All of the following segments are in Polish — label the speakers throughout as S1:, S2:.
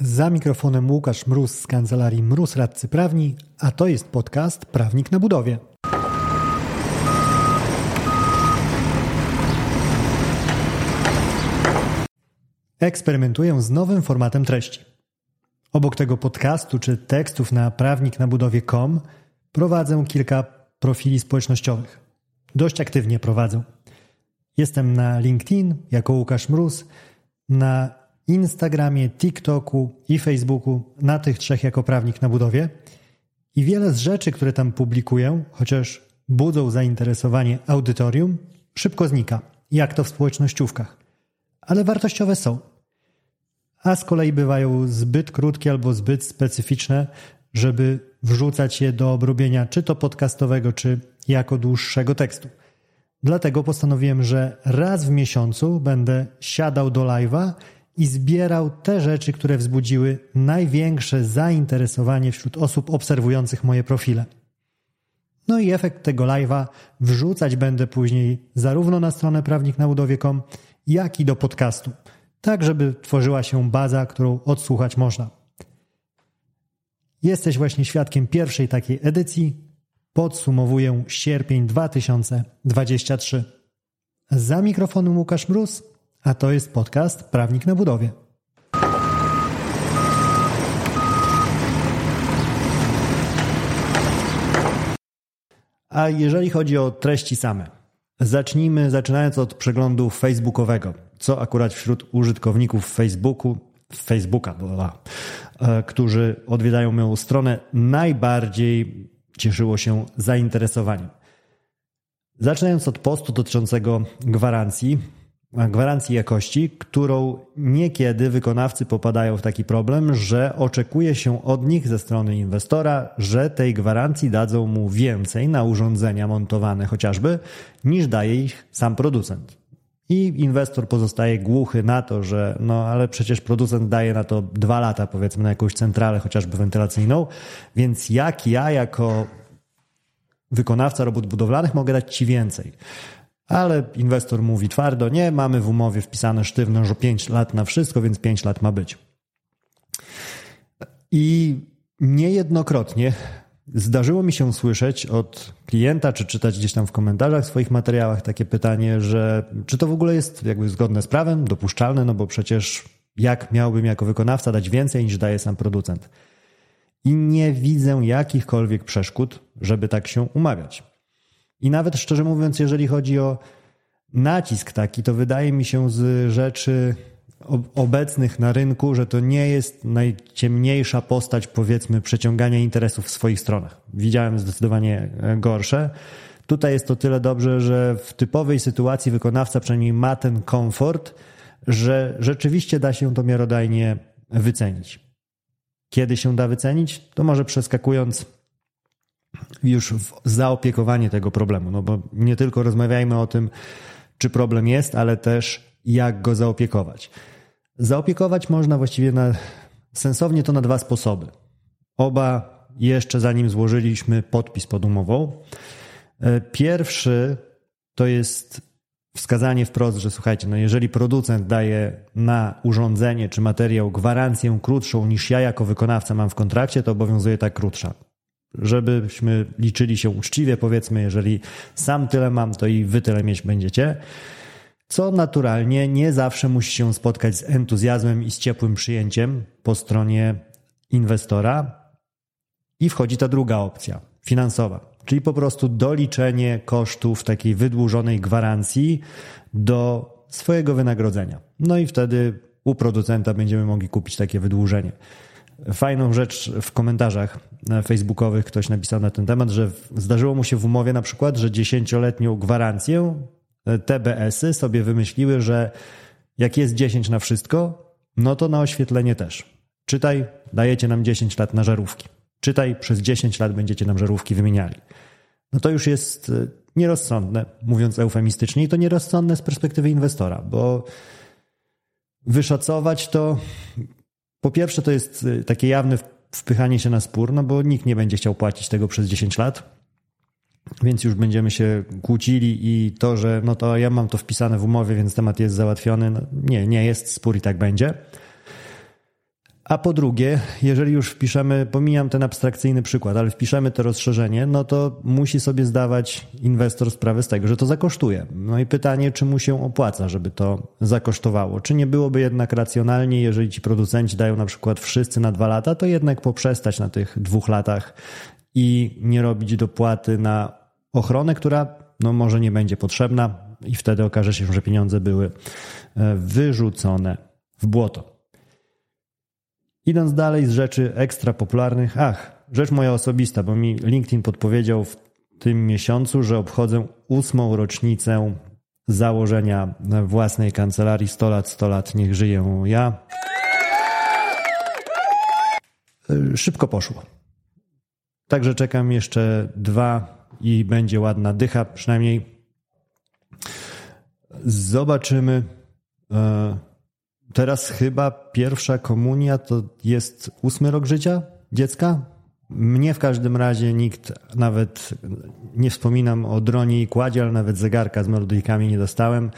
S1: Za mikrofonem Łukasz Mróz z kancelarii Mróz Radcy Prawni, a to jest podcast Prawnik na budowie. Eksperymentuję z nowym formatem treści. Obok tego podcastu czy tekstów na prawniknabudowie.com prowadzę kilka profili społecznościowych. Dość aktywnie prowadzę. Jestem na LinkedIn jako Łukasz Mróz, na Instagramie, TikToku i Facebooku, na tych trzech jako prawnik na budowie. I wiele z rzeczy, które tam publikuję, chociaż budzą zainteresowanie audytorium, szybko znika, jak to w społecznościówkach. Ale wartościowe są. A z kolei bywają zbyt krótkie albo zbyt specyficzne, żeby wrzucać je do obrobienia czy to podcastowego, czy jako dłuższego tekstu. Dlatego postanowiłem, że raz w miesiącu będę siadał do live'a i zbierał te rzeczy, które wzbudziły największe zainteresowanie wśród osób obserwujących moje profile. No i efekt tego live'a wrzucać będę później zarówno na stronę prawniknabudowie.com, jak i do podcastu, tak żeby tworzyła się baza, którą odsłuchać można. Jesteś właśnie świadkiem pierwszej takiej edycji. Podsumowuję sierpień 2023. Za mikrofonem Łukasz Mróz, a to jest podcast Prawnik na budowie. A jeżeli chodzi o treści same, zacznijmy zaczynając od przeglądu facebookowego, co akurat wśród użytkowników Facebooku, Facebooka, e, którzy odwiedzają moją stronę, najbardziej cieszyło się zainteresowaniem. Zaczynając od postu dotyczącego gwarancji, gwarancji jakości, którą niekiedy wykonawcy popadają w taki problem, że oczekuje się od nich ze strony inwestora, że tej gwarancji dadzą mu więcej na urządzenia montowane chociażby, niż daje ich sam producent. I inwestor pozostaje głuchy na to, że no ale przecież producent daje na to dwa lata, powiedzmy, na jakąś centralę, chociażby wentylacyjną, więc jak ja jako wykonawca robót budowlanych mogę dać ci więcej? Ale inwestor mówi twardo, nie, mamy w umowie wpisane sztywno, że 5 lat na wszystko, więc 5 lat ma być. I niejednokrotnie zdarzyło mi się słyszeć od klienta, czy czytać gdzieś tam w komentarzach w swoich materiałach takie pytanie, że czy to w ogóle jest jakby zgodne z prawem, dopuszczalne, no bo przecież jak miałbym jako wykonawca dać więcej niż daje sam producent. I nie widzę jakichkolwiek przeszkód, żeby tak się umawiać. I nawet szczerze mówiąc, jeżeli chodzi o nacisk taki, to wydaje mi się z rzeczy obecnych na rynku, że to nie jest najciemniejsza postać, powiedzmy, przeciągania interesów w swoich stronach. Widziałem zdecydowanie e, gorsze. Tutaj jest to tyle dobrze, że w typowej sytuacji wykonawca przynajmniej ma ten komfort, że rzeczywiście da się to miarodajnie wycenić. Kiedy się da wycenić? To może przeskakując już w zaopiekowanie tego problemu. No bo nie tylko rozmawiajmy o tym, czy problem jest, ale też jak go zaopiekować. Zaopiekować można właściwie na, sensownie to na dwa sposoby. Oba jeszcze zanim złożyliśmy podpis pod umową. E, pierwszy to jest wskazanie wprost, że słuchajcie, no jeżeli producent daje na urządzenie czy materiał gwarancję krótszą niż ja jako wykonawca mam w kontrakcie, to obowiązuje ta krótsza żebyśmy liczyli się uczciwie, powiedzmy, jeżeli sam tyle mam, to i wy tyle mieć będziecie. Co naturalnie nie zawsze musi się spotkać z entuzjazmem i z ciepłym przyjęciem po stronie inwestora. I wchodzi ta druga opcja, finansowa, czyli po prostu doliczenie kosztów takiej wydłużonej gwarancji do swojego wynagrodzenia. No i wtedy u producenta będziemy mogli kupić takie wydłużenie. Fajną rzecz w komentarzach facebookowych ktoś napisał na ten temat, że zdarzyło mu się w umowie na przykład, że dziesięcioletnią gwarancję e, TBS-y sobie wymyśliły, że jak jest 10 na wszystko, no to na oświetlenie też. Czytaj, dajecie nam 10 lat na żarówki. Czytaj, przez 10 lat będziecie nam żarówki wymieniali. No to już jest e, nierozsądne, mówiąc eufemistycznie, i to nierozsądne z perspektywy inwestora, bo wyszacować to po pierwsze, to jest y, takie jawne wpychanie się na spór, no bo nikt nie będzie chciał płacić tego przez 10 lat. Więc już będziemy się kłócili i to, że no to ja mam to wpisane w umowie, więc temat jest załatwiony. No nie, nie jest spór i tak będzie. A po drugie, jeżeli już wpiszemy, pomijam ten abstrakcyjny przykład, ale wpiszemy to rozszerzenie, no to musi sobie zdawać inwestor sprawę z tego, że to zakosztuje. No i pytanie, czy mu się opłaca, żeby to zakosztowało? Czy nie byłoby jednak racjonalnie, jeżeli ci producenci dają na przykład wszyscy na dwa lata, to jednak poprzestać na tych dwóch latach i nie robić dopłaty na ochronę, która no może nie będzie potrzebna i wtedy okaże się, że pieniądze były e, wyrzucone w błoto. Idąc dalej z rzeczy ekstra popularnych, ach, rzecz moja osobista, bo mi LinkedIn podpowiedział w tym miesiącu, że obchodzę ósmą rocznicę założenia własnej kancelarii 100 lat, 100 lat, niech żyję ja. Szybko poszło. Także czekam jeszcze dwa i będzie ładna dycha, przynajmniej zobaczymy. Teraz chyba pierwsza komunia to jest ósmy rok życia dziecka. Mnie w każdym razie nikt nawet nie wspominam o dronie i kładzie, ale nawet zegarka z melodyjkami nie dostałem.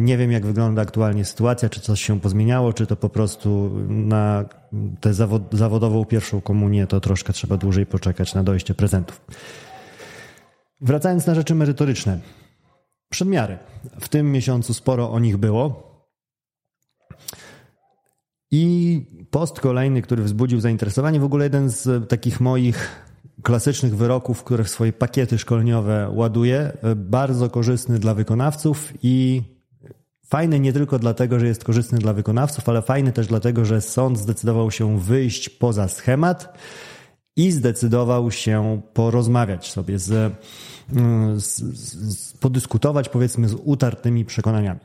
S1: Nie wiem, jak wygląda aktualnie sytuacja, czy coś się pozmieniało, czy to po prostu na tę zawod zawodową pierwszą komunię to troszkę trzeba dłużej poczekać na dojście prezentów. Wracając na rzeczy merytoryczne. Przedmiary. W tym miesiącu sporo o nich było. I post kolejny, który wzbudził zainteresowanie, w ogóle jeden z takich moich klasycznych wyroków, które w swoje pakiety szkoleniowe ładuję, bardzo korzystny dla wykonawców i fajny nie tylko dlatego, że jest korzystny dla wykonawców, ale fajny też dlatego, że sąd zdecydował się wyjść poza schemat i zdecydował się porozmawiać sobie z, z, z podyskutować powiedzmy z utartymi przekonaniami.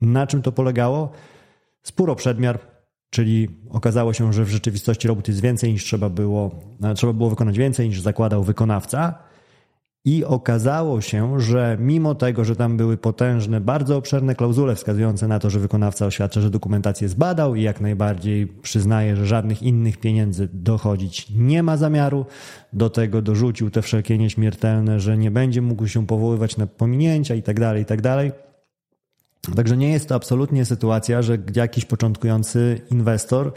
S1: Na czym to polegało? Spór o przedmiar, czyli okazało się, że w rzeczywistości robót jest więcej niż trzeba było, e, trzeba było wykonać więcej niż zakładał wykonawca. I okazało się, że mimo tego, że tam były potężne, bardzo obszerne klauzule wskazujące na to, że wykonawca oświadcza, że dokumentację zbadał i jak najbardziej przyznaje, że żadnych innych pieniędzy dochodzić nie ma zamiaru, do tego dorzucił te wszelkie nieśmiertelne, że nie będzie mógł się powoływać na pominięcia itd., tak itd., tak Także nie jest to absolutnie sytuacja, że jakiś początkujący inwestor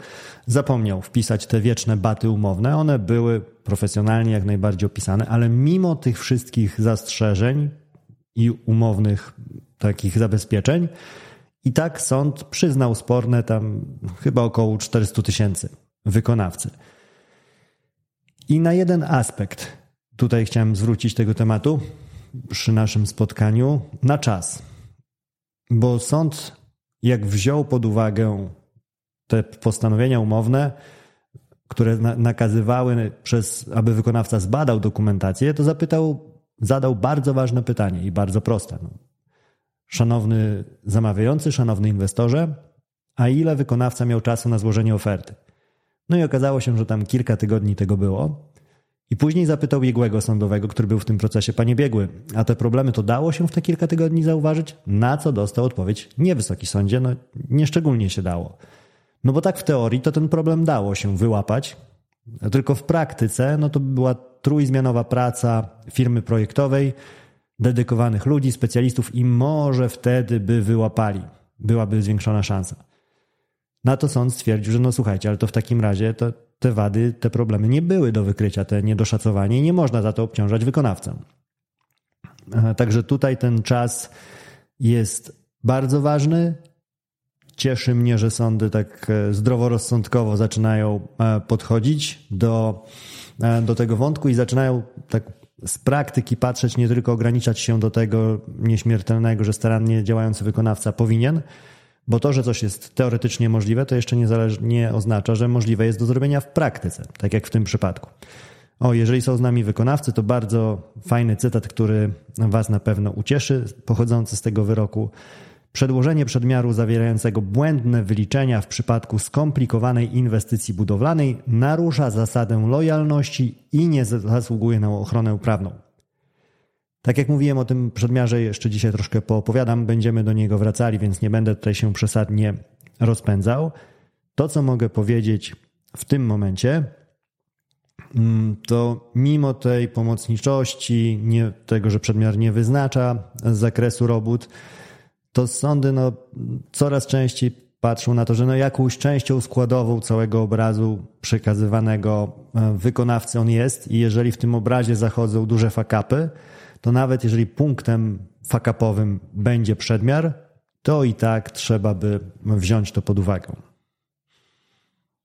S1: zapomniał wpisać te wieczne baty umowne. One były profesjonalnie jak najbardziej opisane, ale mimo tych wszystkich zastrzeżeń i umownych takich zabezpieczeń, i tak sąd przyznał sporne tam chyba około 400 tysięcy wykonawcy. I na jeden aspekt tutaj chciałem zwrócić tego tematu przy naszym spotkaniu na czas. Bo sąd, jak wziął pod uwagę te postanowienia umowne, które nakazywały, przez, aby wykonawca zbadał dokumentację, to zapytał, zadał bardzo ważne pytanie i bardzo proste. No. Szanowny zamawiający, szanowny inwestorze, a ile wykonawca miał czasu na złożenie oferty? No i okazało się, że tam kilka tygodni tego było. I później zapytał biegłego sądowego, który był w tym procesie, panie biegły, a te problemy to dało się w te kilka tygodni zauważyć? Na co dostał odpowiedź, nie wysoki sądzie, no nieszczególnie się dało. No bo tak w teorii to ten problem dało się wyłapać, tylko w praktyce no to była trójzmianowa praca firmy projektowej, dedykowanych ludzi, specjalistów i może wtedy by wyłapali, byłaby zwiększona szansa. Na to sąd stwierdził, że no słuchajcie, ale to w takim razie to te wady, te problemy nie były do wykrycia, te niedoszacowanie i nie można za to obciążać wykonawcę. Także tutaj ten czas jest bardzo ważny. Cieszy mnie, że sądy tak e, zdroworozsądkowo zaczynają e, podchodzić do, e, do tego wątku i zaczynają tak z praktyki patrzeć, nie tylko ograniczać się do tego nieśmiertelnego, że starannie działający wykonawca powinien, bo to, że coś jest teoretycznie możliwe, to jeszcze nie, nie oznacza, że możliwe jest do zrobienia w praktyce, tak jak w tym przypadku. O, jeżeli są z nami wykonawcy, to bardzo fajny cytat, który Was na pewno ucieszy, pochodzący z tego wyroku. Przedłożenie przedmiaru zawierającego błędne wyliczenia w przypadku skomplikowanej inwestycji budowlanej narusza zasadę lojalności i nie zasługuje na ochronę prawną. Tak jak mówiłem o tym przedmiarze, jeszcze dzisiaj troszkę poopowiadam, będziemy do niego wracali, więc nie będę tutaj się przesadnie rozpędzał. To, co mogę powiedzieć w tym momencie, mm, to mimo tej pomocniczości, nie, tego, że przedmiar nie wyznacza zakresu robót, to sądy no, coraz częściej patrzą na to, że no jakąś częścią składową całego obrazu przekazywanego e, wykonawcy on jest i jeżeli w tym obrazie zachodzą duże fakapy, to nawet jeżeli punktem fakapowym będzie przedmiar, to i tak trzeba by wziąć to pod uwagę.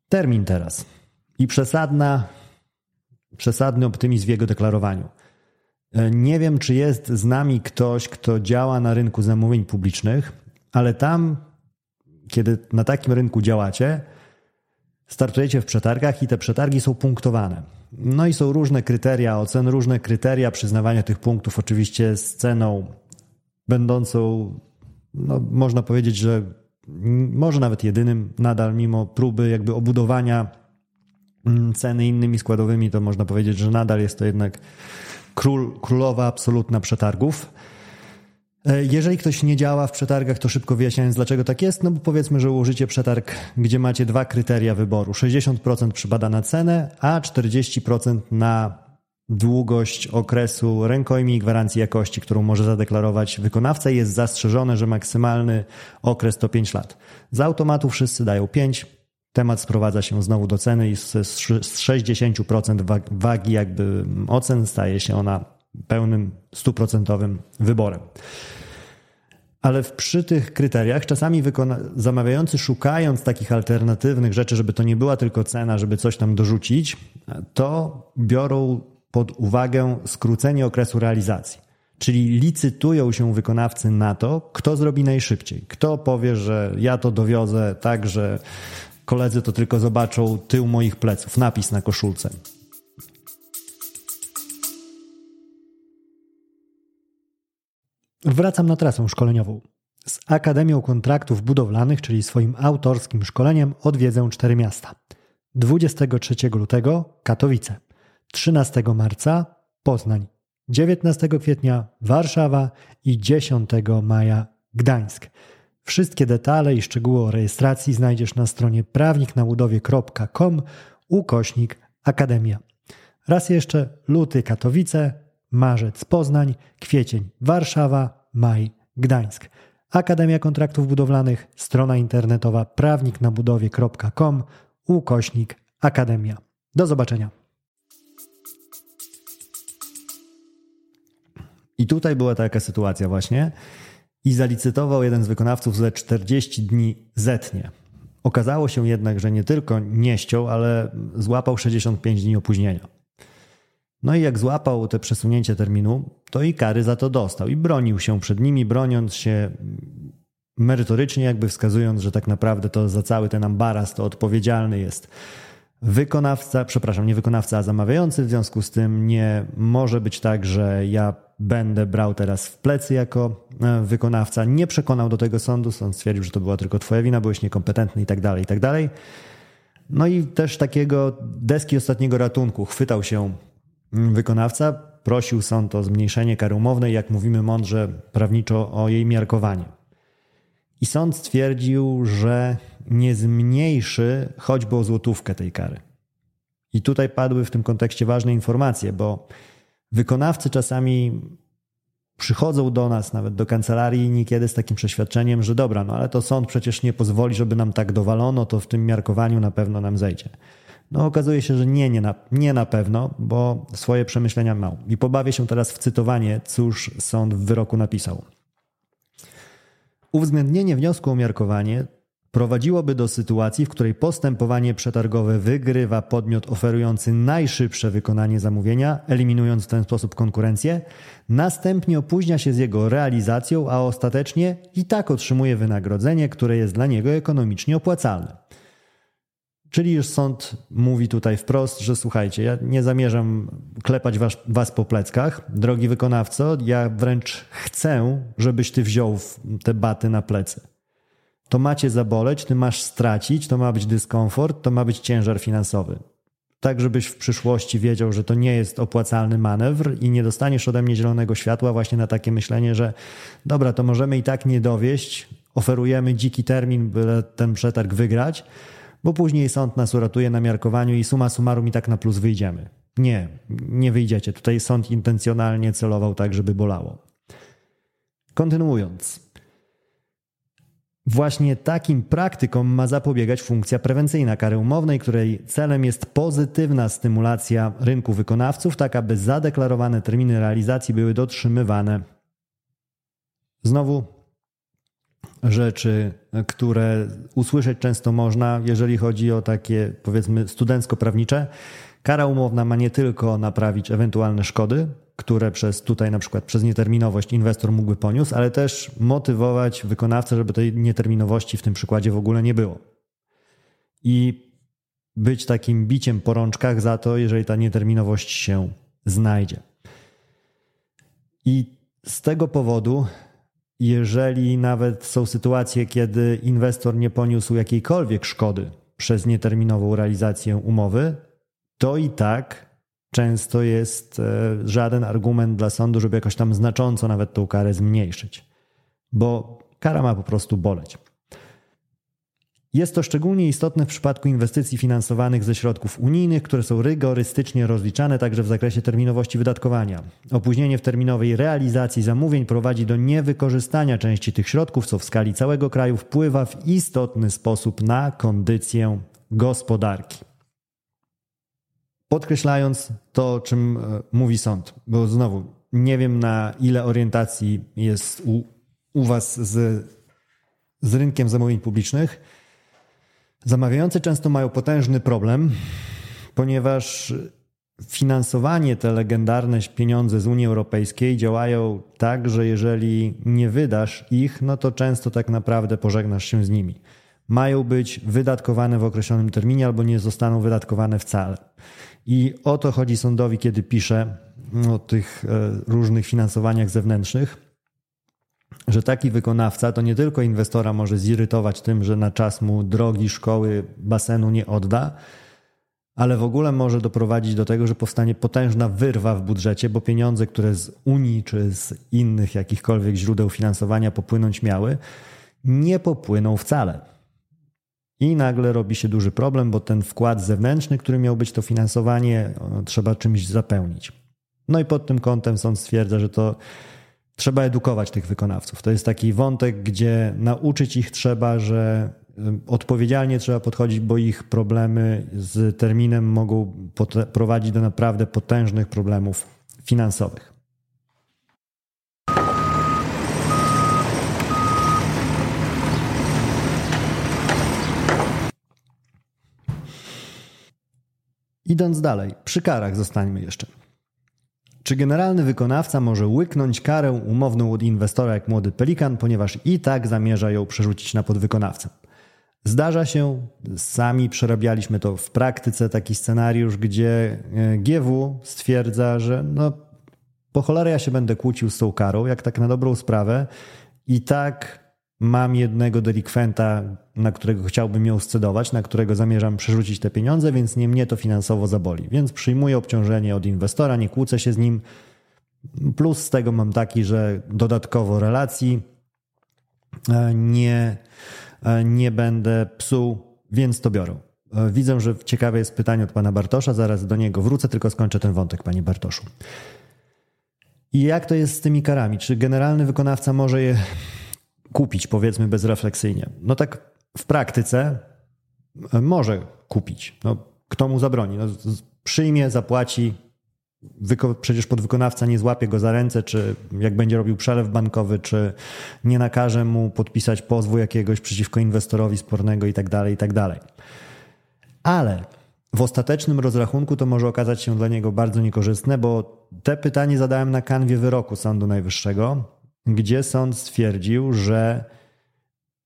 S1: Termin teraz i przesadna, przesadny optymizm w jego deklarowaniu. E, nie wiem, czy jest z nami ktoś, kto działa na rynku zamówień publicznych, ale tam, kiedy na takim rynku działacie, startujecie w przetargach i te przetargi są punktowane. No i są różne kryteria ocen, różne kryteria przyznawania tych punktów, oczywiście z ceną będącą, no, można powiedzieć, że może nawet jedynym nadal, mimo próby jakby obudowania mm, ceny innymi składowymi, to można powiedzieć, że nadal jest to jednak król, królowa absolutna przetargów. E, jeżeli ktoś nie działa w przetargach, to szybko wyjaśniając, dlaczego tak jest, no bo powiedzmy, że ułożycie przetarg, gdzie macie dwa kryteria wyboru. 60% przypada na cenę, a 40% na długość okresu rękojmi i gwarancji jakości, którą może zadeklarować wykonawca. Jest zastrzeżone, że maksymalny okres to 5 lat. Z automatu wszyscy dają 5, temat sprowadza się znowu do ceny i z 60% wagi jakby ocen staje się ona pełnym, stuprocentowym wyborem. Ale przy tych kryteriach czasami zamawiający szukając takich alternatywnych rzeczy, żeby to nie była tylko cena, żeby coś tam dorzucić, to biorą pod uwagę skrócenie okresu realizacji. Czyli licytują się wykonawcy na to, kto zrobi najszybciej. Kto powie, że ja to dowiozę tak, że koledzy to tylko zobaczą tył moich pleców, napis na koszulce. Wracam na trasę szkoleniową. Z Akademią Kontraktów Budowlanych, czyli swoim autorskim szkoleniem, odwiedzę cztery miasta. 23 lutego Katowice, 13 marca Poznań, 19 kwietnia Warszawa i 10 maja Gdańsk. Wszystkie detale i szczegóły o rejestracji znajdziesz na stronie prawniknabudowie.com ukośnik Akademia. Raz jeszcze luty Katowice, marzec Poznań, kwiecień Warszawa, maj Gdańsk. Akademia Kontraktów Budowlanych, strona internetowa prawniknabudowie.com ukośnik Akademia. Do zobaczenia. I tutaj była taka sytuacja właśnie i zalicytował jeden z wykonawców ze 40 dni zetnie. Okazało się jednak, że nie tylko nie ściął, ale złapał 65 dni opóźnienia. No i jak złapał te przesunięcie terminu, to i kary za to dostał i bronił się przed nimi, broniąc się merytorycznie, jakby wskazując, że tak naprawdę to za cały ten ambaras to odpowiedzialny jest wykonawca, przepraszam, nie wykonawca, a zamawiający. W związku z tym nie może być tak, że ja będę brał teraz w plecy jako e, wykonawca. Nie przekonał do tego sądu. Sąd stwierdził, że to była tylko twoja wina, byłeś niekompetentny i tak dalej, i tak dalej. No i też takiego deski ostatniego ratunku chwytał się wykonawca. Prosił sąd o zmniejszenie kary umownej, jak mówimy mądrze prawniczo, o jej miarkowanie. I sąd stwierdził, że nie zmniejszy choćby o złotówkę tej kary. I tutaj padły w tym kontekście ważne informacje, bo wykonawcy czasami przychodzą do nas, nawet do kancelarii, niekiedy z takim przeświadczeniem, że dobra, no ale to sąd przecież nie pozwoli, żeby nam tak dowalono, to w tym miarkowaniu na pewno nam zejdzie. No okazuje się, że nie, nie na, nie na pewno, bo swoje przemyślenia ma. I pobawię się teraz w cytowanie, cóż sąd w wyroku napisał. Uwzględnienie wniosku o miarkowanie prowadziłoby do sytuacji, w której postępowanie przetargowe wygrywa podmiot oferujący najszybsze wykonanie zamówienia, eliminując w ten sposób konkurencję, następnie opóźnia się z jego realizacją, a ostatecznie i tak otrzymuje wynagrodzenie, które jest dla niego ekonomicznie opłacalne. Czyli już sąd mówi tutaj wprost, że słuchajcie, ja nie zamierzam klepać was, was po pleckach, drogi wykonawco, ja wręcz chcę, żebyś ty wziął te baty na plecy. To macie zaboleć, ty masz stracić, to ma być dyskomfort, to ma być ciężar finansowy. Tak, żebyś w przyszłości wiedział, że to nie jest opłacalny manewr i nie dostaniesz ode mnie zielonego światła właśnie na takie myślenie, że dobra, to możemy i tak nie dowieść, oferujemy dziki termin, by ten przetarg wygrać, bo później sąd nas uratuje na miarkowaniu i suma summarum i tak na plus wyjdziemy. Nie, nie wyjdziecie. Tutaj sąd intencjonalnie celował tak, żeby bolało. Kontynuując. Właśnie takim praktykom ma zapobiegać funkcja prewencyjna kary umownej, której celem jest pozytywna stymulacja rynku wykonawców, tak aby zadeklarowane terminy realizacji były dotrzymywane. Znowu rzeczy, które usłyszeć często można, jeżeli chodzi o takie powiedzmy studencko-prawnicze. Kara umowna ma nie tylko naprawić ewentualne szkody, które przez tutaj na przykład przez nieterminowość inwestor mógłby poniósł, ale też motywować wykonawcę, żeby tej nieterminowości w tym przykładzie w ogóle nie było. I być takim biciem po rączkach za to, jeżeli ta nieterminowość się znajdzie. I z tego powodu, jeżeli nawet są sytuacje, kiedy inwestor nie poniósł jakiejkolwiek szkody przez nieterminową realizację umowy, to i tak często jest e, żaden argument dla sądu, żeby jakoś tam znacząco nawet tą karę zmniejszyć, bo kara ma po prostu boleć. Jest to szczególnie istotne w przypadku inwestycji finansowanych ze środków unijnych, które są rygorystycznie rozliczane także w zakresie terminowości wydatkowania. Opóźnienie w terminowej realizacji zamówień prowadzi do niewykorzystania części tych środków, co w skali całego kraju wpływa w istotny sposób na kondycję gospodarki podkreślając to, czym e, mówi sąd. Bo znowu, nie wiem na ile orientacji jest u, u Was z, z rynkiem zamówień publicznych. Zamawiający często mają potężny problem, ponieważ finansowanie te legendarne pieniądze z Unii Europejskiej działają tak, że jeżeli nie wydasz ich, no to często tak naprawdę pożegnasz się z nimi. Mają być wydatkowane w określonym terminie albo nie zostaną wydatkowane wcale. I o to chodzi sądowi, kiedy pisze o tych e, różnych finansowaniach zewnętrznych, że taki wykonawca to nie tylko inwestora może zirytować tym, że na czas mu drogi, szkoły, basenu nie odda, ale w ogóle może doprowadzić do tego, że powstanie potężna wyrwa w budżecie, bo pieniądze, które z Unii czy z innych jakichkolwiek źródeł finansowania popłynąć miały, nie popłyną wcale. I nagle robi się duży problem, bo ten wkład zewnętrzny, który miał być to finansowanie, trzeba czymś zapełnić. No i pod tym kątem sąd stwierdza, że to trzeba edukować tych wykonawców. To jest taki wątek, gdzie nauczyć ich trzeba, że odpowiedzialnie trzeba podchodzić, bo ich problemy z terminem mogą prowadzić do naprawdę potężnych problemów finansowych. Idąc dalej, przy karach zostańmy jeszcze. Czy generalny wykonawca może łyknąć karę umowną od inwestora jak młody pelikan, ponieważ i tak zamierza ją przerzucić na podwykonawcę? Zdarza się, sami przerabialiśmy to w praktyce, taki scenariusz, gdzie e, GW stwierdza, że no, po cholerę ja się będę kłócił z tą karą, jak tak na dobrą sprawę, i tak mam jednego delikwenta, na którego chciałbym ją scedować, na którego zamierzam przerzucić te pieniądze, więc nie mnie to finansowo zaboli. Więc przyjmuję obciążenie od inwestora, nie kłócę się z nim. Plus z tego mam taki, że dodatkowo relacji e, nie, e, nie będę psuł, więc to biorę. E, widzę, że ciekawe jest pytanie od pana Bartosza, zaraz do niego wrócę, tylko skończę ten wątek, panie Bartoszu. I jak to jest z tymi karami? Czy generalny wykonawca może je kupić, powiedzmy bezrefleksyjnie. No tak w praktyce e, może kupić. No, kto mu zabroni? No, przyjmie, zapłaci. Wyko przecież podwykonawca nie złapie go za ręce, czy jak będzie robił przelew bankowy, czy nie nakaże mu podpisać pozwu jakiegoś przeciwko inwestorowi spornego i tak dalej, i tak. Ale w ostatecznym rozrachunku to może okazać się dla niego bardzo niekorzystne, bo te pytanie zadałem na kanwie wyroku Sądu Najwyższego gdzie sąd stwierdził, że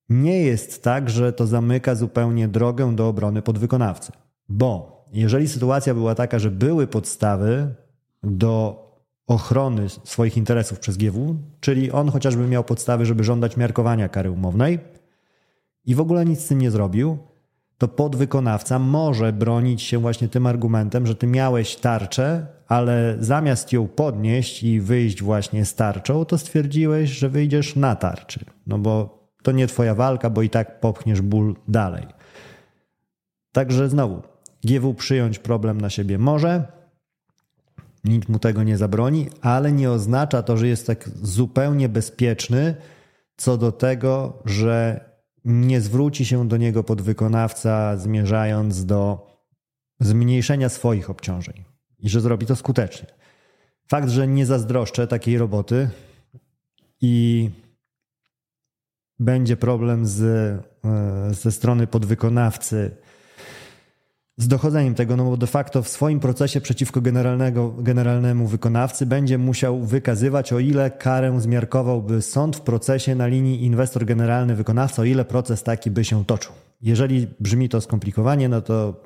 S1: nie jest tak, że to zamyka zupełnie drogę do obrony podwykonawcy. Bo jeżeli sytuacja była taka, że były podstawy do ochrony swoich interesów przez GW, czyli on chociażby miał podstawy, żeby żądać miarkowania kary umownej i w ogóle nic z tym nie zrobił, to podwykonawca może bronić się właśnie tym argumentem, że ty miałeś tarczę, ale zamiast ją podnieść i wyjść właśnie z tarczą, to stwierdziłeś, że wyjdziesz na tarczy. No bo to nie twoja walka, bo i tak popchniesz ból dalej. Także znowu, GW przyjąć problem na siebie może, nikt mu tego nie zabroni, ale nie oznacza to, że jest tak zupełnie bezpieczny co do tego, że nie zwróci się do niego podwykonawca, zmierzając do zmniejszenia swoich obciążeń i że zrobi to skutecznie. Fakt, że nie zazdroszczę takiej roboty i będzie problem z, e, ze strony podwykonawcy z dochodzeniem tego, no bo de facto w swoim procesie przeciwko generalnego, generalnemu wykonawcy będzie musiał wykazywać, o ile karę zmiarkowałby sąd w procesie na linii inwestor generalny wykonawca, o ile proces taki by się toczył. Jeżeli brzmi to skomplikowanie, no to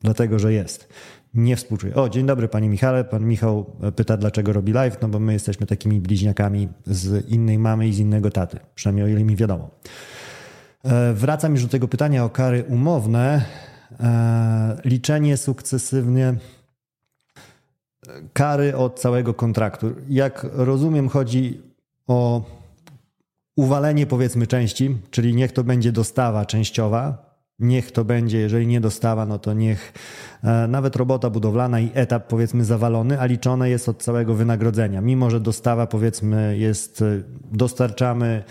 S1: dlatego, że jest. Nie współczuję. O, dzień dobry Panie Michale. Pan Michał pyta, dlaczego robi live. No bo my jesteśmy takimi bliźniakami z innej mamy i z innego taty. Przynajmniej o ile mi wiadomo. E, wracam już do tego pytania o kary umowne. E, liczenie sukcesywnie kary od całego kontraktu. Jak rozumiem, chodzi o uwalenie powiedzmy części, czyli niech to będzie dostawa częściowa, niech to będzie, jeżeli nie dostawa, no to niech e, nawet robota budowlana i etap powiedzmy zawalony, a liczone jest od całego wynagrodzenia. Mimo, że dostawa powiedzmy jest, e, dostarczamy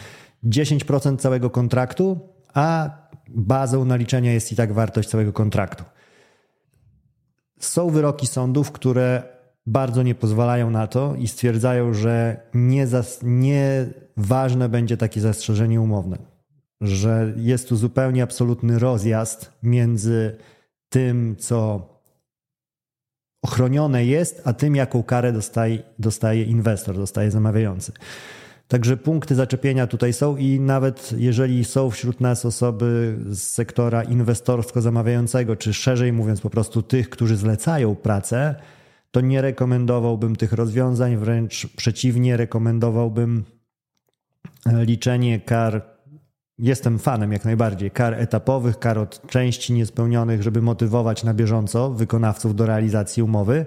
S1: 10% całego kontraktu, a bazą naliczenia jest i tak wartość całego kontraktu. Są wyroki sądów, które bardzo nie pozwalają na to i stwierdzają, że nie, nie będzie takie zastrzeżenie umowne że jest tu zupełnie absolutny rozjazd między tym, co ochronione jest, a tym, jaką karę dostaje, dostaje inwestor, dostaje zamawiający. Także punkty zaczepienia tutaj są i nawet jeżeli są wśród nas osoby z sektora inwestorsko-zamawiającego, czy szerzej mówiąc po prostu tych, którzy zlecają pracę, to nie rekomendowałbym tych rozwiązań, wręcz przeciwnie, rekomendowałbym liczenie kar Jestem fanem jak najbardziej kar etapowych, kar od części niespełnionych, żeby motywować na bieżąco wykonawców do realizacji umowy,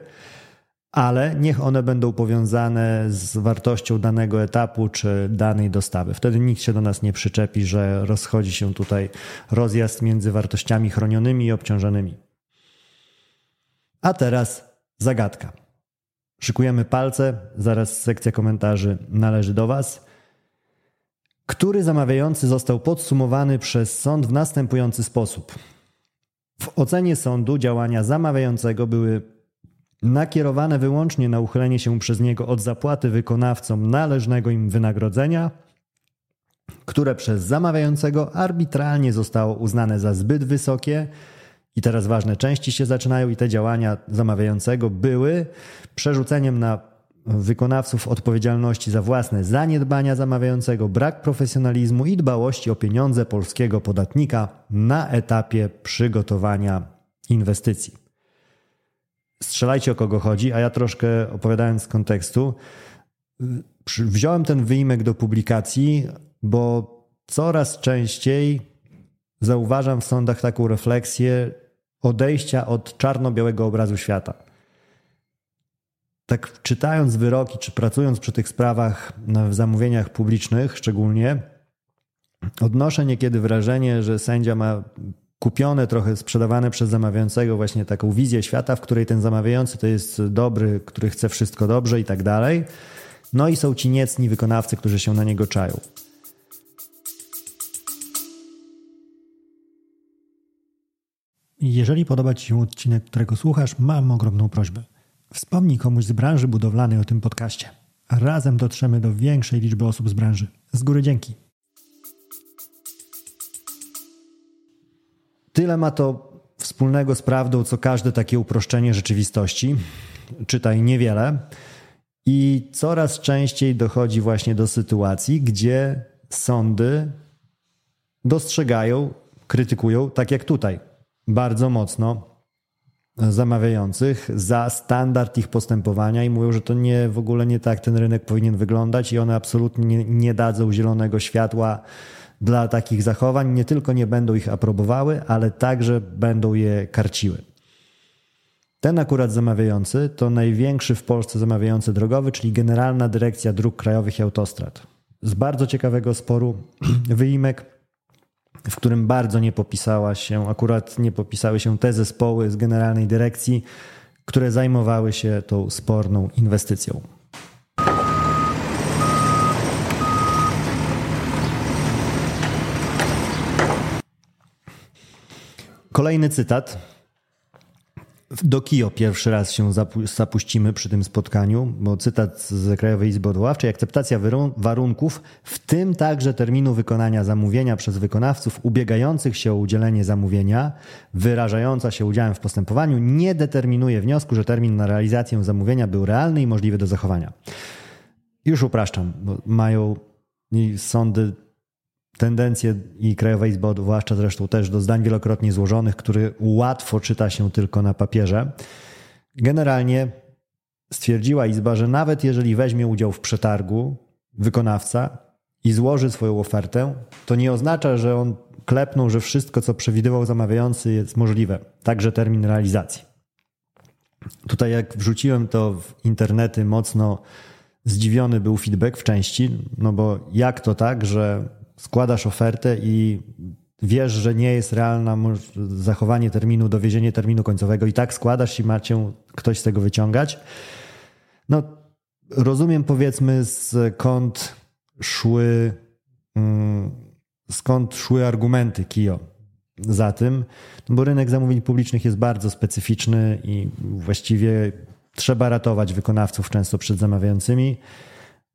S1: ale niech one będą powiązane z wartością danego etapu czy danej dostawy. Wtedy nikt się do nas nie przyczepi, że rozchodzi się tutaj rozjazd między wartościami chronionymi i obciążonymi. A teraz zagadka. Szykujemy palce, zaraz sekcja komentarzy należy do Was który zamawiający został podsumowany przez sąd w następujący sposób. W ocenie sądu działania zamawiającego były nakierowane wyłącznie na uchylenie się przez niego od zapłaty wykonawcom należnego im wynagrodzenia, które przez zamawiającego arbitralnie zostało uznane za zbyt wysokie. I teraz ważne części się zaczynają, i te działania zamawiającego były przerzuceniem na wykonawców odpowiedzialności za własne zaniedbania zamawiającego, brak profesjonalizmu i dbałości o pieniądze polskiego podatnika na etapie przygotowania inwestycji. Strzelajcie o kogo chodzi, a ja troszkę opowiadając z kontekstu, wziąłem ten wyimek do publikacji, bo coraz częściej zauważam w sądach taką refleksję odejścia od czarno-białego obrazu świata tak czytając wyroki, czy pracując przy tych sprawach w zamówieniach publicznych szczególnie, odnoszę niekiedy wrażenie, że sędzia ma kupione, trochę sprzedawane przez zamawiającego właśnie taką wizję świata, w której ten zamawiający to jest dobry, który chce wszystko dobrze i tak dalej. No i są ci niecni wykonawcy, którzy się na niego czają. Jeżeli podoba Ci się odcinek, którego słuchasz, mam ogromną prośbę – Wspomnij komuś z branży budowlanej o tym podcaście. Razem dotrzemy do większej liczby osób z branży. Z góry dzięki. Tyle ma to wspólnego z prawdą, co każde takie uproszczenie rzeczywistości. Czytaj niewiele. I coraz częściej dochodzi właśnie do sytuacji, gdzie sądy dostrzegają, krytykują, tak jak tutaj, bardzo mocno zamawiających za standard ich postępowania i mówią, że to nie w ogóle nie tak ten rynek powinien wyglądać i one absolutnie nie, nie dadzą zielonego światła dla takich zachowań. Nie tylko nie będą ich aprobowały, ale także będą je karciły. Ten akurat zamawiający to największy w Polsce zamawiający drogowy, czyli Generalna Dyrekcja Dróg Krajowych i Autostrad. Z bardzo ciekawego sporu wyimek w którym bardzo nie popisała się, akurat nie popisały się te zespoły z generalnej dyrekcji, które zajmowały się tą sporną inwestycją. Kolejny cytat do KIO pierwszy raz się zapuścimy przy tym spotkaniu, bo cytat z Krajowej Izby Odwoławczej. Akceptacja warunków, w tym także terminu wykonania zamówienia przez wykonawców ubiegających się o udzielenie zamówienia, wyrażająca się udziałem w postępowaniu, nie determinuje wniosku, że termin na realizację zamówienia był realny i możliwy do zachowania. Już upraszczam, bo mają sądy tendencje i Krajowa Izba Odwoławcza zresztą też do zdań wielokrotnie złożonych, który łatwo czyta się tylko na papierze. Generalnie stwierdziła Izba, że nawet jeżeli weźmie udział w przetargu wykonawca i złoży swoją ofertę, to nie oznacza, że on klepnął, że wszystko, co przewidywał zamawiający, jest możliwe, także termin realizacji. Tutaj, jak wrzuciłem to w internety, mocno zdziwiony był feedback w części, no bo jak to tak, że składasz ofertę i wiesz, że nie jest realne zachowanie terminu, dowiezienie terminu końcowego i tak składasz i macie ktoś z tego wyciągać. No, rozumiem powiedzmy skąd szły, mm, skąd szły argumenty KIO za tym, bo rynek zamówień publicznych jest bardzo specyficzny i właściwie trzeba ratować wykonawców często przed zamawiającymi.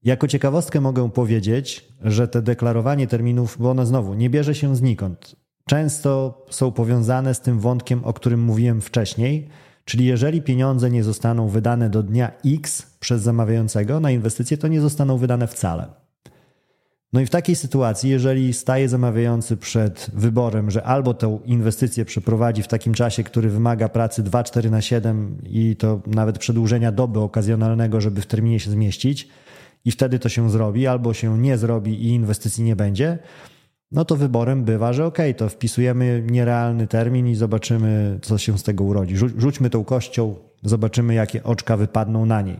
S1: Jako ciekawostkę mogę powiedzieć, że te deklarowanie terminów, bo one znowu nie bierze się znikąd, często są powiązane z tym wątkiem, o którym mówiłem wcześniej, czyli jeżeli pieniądze nie zostaną wydane do dnia X przez zamawiającego na inwestycje, to nie zostaną wydane wcale. No i w takiej sytuacji, jeżeli staje zamawiający przed wyborem, że albo tę inwestycję przeprowadzi w takim czasie, który wymaga pracy 2-4 na 7 i to nawet przedłużenia doby okazjonalnego, żeby w terminie się zmieścić, i wtedy to się zrobi, albo się nie zrobi i inwestycji nie będzie, no to wyborem bywa, że ok, to wpisujemy nierealny termin i zobaczymy, co się z tego urodzi. Rzućmy tą kością, zobaczymy, jakie oczka wypadną na niej.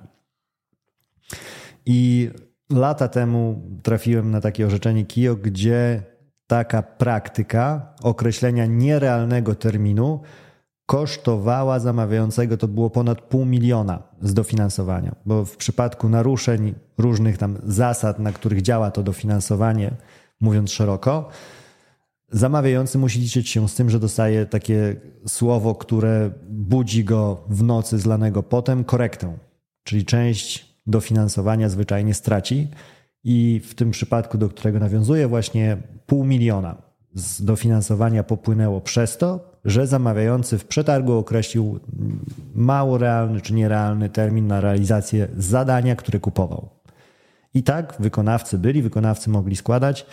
S1: I lata temu trafiłem na takie orzeczenie KIO, gdzie taka praktyka określenia nierealnego terminu kosztowała zamawiającego to było ponad pół miliona z dofinansowania, bo w przypadku naruszeń różnych tam zasad, na których działa to dofinansowanie, mówiąc szeroko, zamawiający musi liczyć się z tym, że dostaje takie słowo, które budzi go w nocy zlanego potem, korektę, czyli część dofinansowania zwyczajnie straci i w tym przypadku, do którego nawiązuje, właśnie pół miliona z dofinansowania popłynęło przez to, że zamawiający w przetargu określił mało realny czy nierealny termin na realizację zadania, które kupował. I tak wykonawcy byli, wykonawcy mogli składać,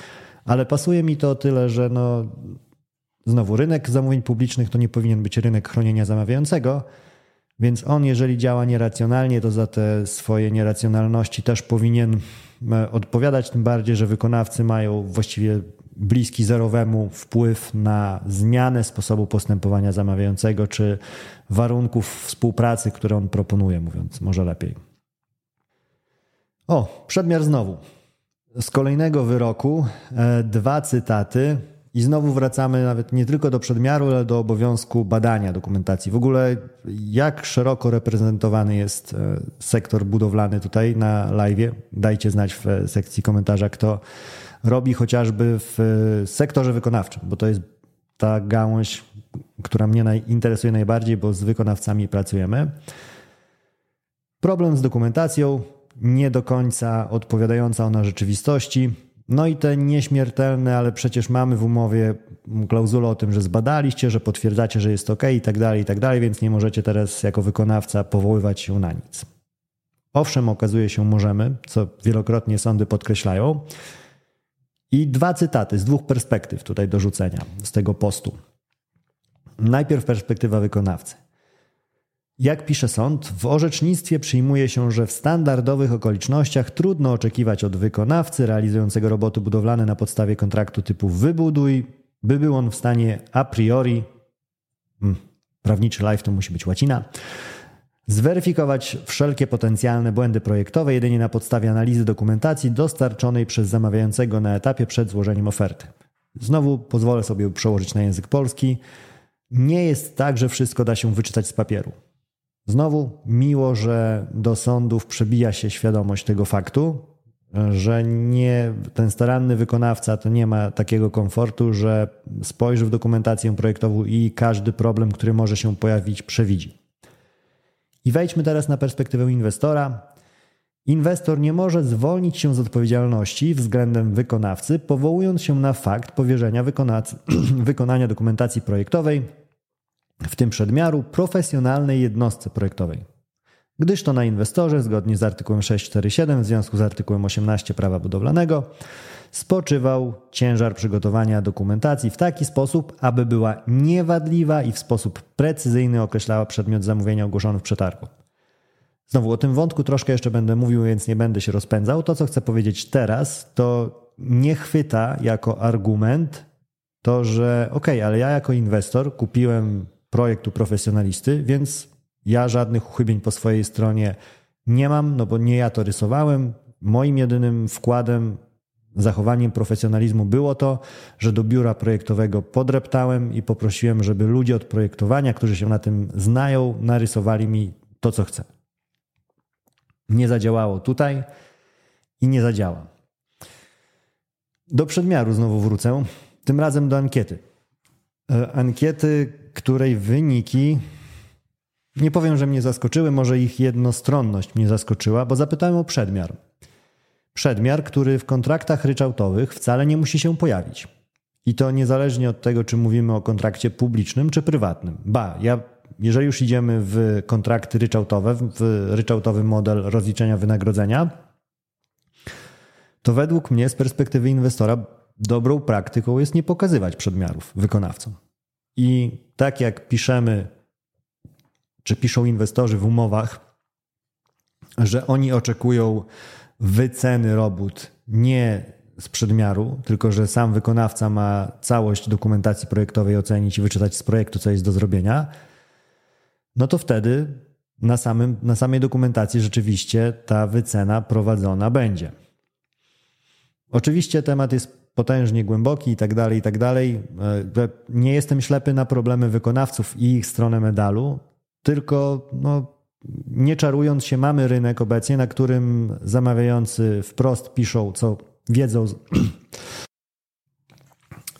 S1: ale pasuje mi to o tyle, że no, znowu rynek zamówień publicznych to nie powinien być rynek chronienia zamawiającego, więc on, jeżeli działa nieracjonalnie, to za te swoje nieracjonalności też powinien e, odpowiadać, tym bardziej, że wykonawcy mają właściwie bliski zerowemu wpływ na zmianę sposobu postępowania zamawiającego czy warunków współpracy, które on proponuje, mówiąc może lepiej. O, przedmiar znowu. Z kolejnego wyroku e, dwa cytaty. I znowu wracamy nawet nie tylko do przedmiaru, ale do obowiązku badania dokumentacji. W ogóle, jak szeroko reprezentowany jest e, sektor budowlany tutaj na live? Dajcie znać w sekcji komentarza, kto robi chociażby w sektorze wykonawczym, bo to jest ta gałąź, która mnie interesuje najbardziej, bo z wykonawcami pracujemy. Problem z dokumentacją, nie do końca odpowiadająca ona rzeczywistości. No i te nieśmiertelne, ale przecież mamy w umowie klauzulę o tym, że zbadaliście, że potwierdzacie, że jest ok i tak dalej, i tak dalej, więc nie możecie teraz jako wykonawca powoływać się na nic. Owszem, okazuje się, możemy, co wielokrotnie sądy podkreślają, i dwa cytaty z dwóch perspektyw tutaj do rzucenia z tego postu. Najpierw perspektywa wykonawcy. Jak pisze sąd, w orzecznictwie przyjmuje się, że w standardowych okolicznościach trudno oczekiwać od wykonawcy realizującego roboty budowlane na podstawie kontraktu typu wybuduj, by był on w stanie a priori, hmm, prawniczy live to musi być łacina, Zweryfikować wszelkie potencjalne błędy projektowe jedynie na podstawie analizy dokumentacji dostarczonej przez zamawiającego na etapie przed złożeniem oferty. Znowu pozwolę sobie przełożyć na język polski. Nie jest tak, że wszystko da się wyczytać z papieru. Znowu miło, że do sądów przebija się świadomość tego faktu, że nie, ten staranny wykonawca to nie ma takiego komfortu, że spojrzy w dokumentację projektową i każdy problem, który może się pojawić, przewidzi. I wejdźmy teraz na perspektywę inwestora. Inwestor nie może zwolnić się z odpowiedzialności względem wykonawcy, powołując się na fakt powierzenia wykonania dokumentacji projektowej, w tym przedmiaru profesjonalnej jednostce projektowej. Gdyż to na inwestorze, zgodnie z artykułem 647 w związku z artykułem 18 prawa budowlanego, spoczywał ciężar przygotowania dokumentacji w taki sposób, aby była niewadliwa i w sposób precyzyjny określała przedmiot zamówienia ogłoszony w przetargu. Znowu o tym wątku troszkę jeszcze będę mówił, więc nie będę się rozpędzał. To, co chcę powiedzieć teraz, to nie chwyta jako argument to, że ok, ale ja jako inwestor kupiłem projekt u profesjonalisty, więc ja żadnych uchybień po swojej stronie nie mam, no bo nie ja to rysowałem. Moim jedynym wkładem, zachowaniem profesjonalizmu było to, że do biura projektowego podreptałem i poprosiłem, żeby ludzie od projektowania, którzy się na tym znają, narysowali mi to, co chcę. Nie zadziałało tutaj i nie zadziała. Do przedmiaru znowu wrócę, tym razem do ankiety. E, ankiety, której wyniki nie powiem, że mnie zaskoczyły, może ich jednostronność mnie zaskoczyła, bo zapytałem o przedmiar. Przedmiar, który w kontraktach ryczałtowych wcale nie musi się pojawić. I to niezależnie od tego, czy mówimy o kontrakcie publicznym czy prywatnym. Ba, ja jeżeli już idziemy w kontrakty ryczałtowe, w ryczałtowy model rozliczenia wynagrodzenia, to według mnie z perspektywy inwestora dobrą praktyką jest nie pokazywać przedmiarów wykonawcom. I tak jak piszemy, czy piszą inwestorzy w umowach, że oni oczekują wyceny robót nie z przedmiaru, tylko że sam wykonawca ma całość dokumentacji projektowej ocenić i wyczytać z projektu, co jest do zrobienia, no to wtedy na, samym, na samej dokumentacji rzeczywiście ta wycena prowadzona będzie. Oczywiście temat jest potężnie głęboki i tak dalej, i tak dalej. E, nie jestem ślepy na problemy wykonawców i ich stronę medalu, tylko no, nie czarując się, mamy rynek obecnie, na którym zamawiający wprost piszą, co wiedzą,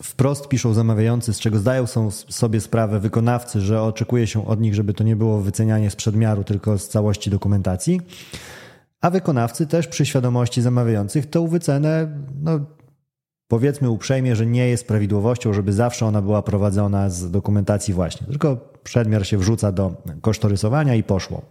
S1: wprost piszą zamawiający, z czego zdają sobie sprawę wykonawcy, że oczekuje się od nich, żeby to nie było wycenianie z przedmiaru, tylko z całości dokumentacji. A wykonawcy też przy świadomości zamawiających tą wycenę, no, powiedzmy uprzejmie, że nie jest prawidłowością, żeby zawsze ona była prowadzona z dokumentacji właśnie, tylko przedmiar się wrzuca do kosztorysowania i poszło.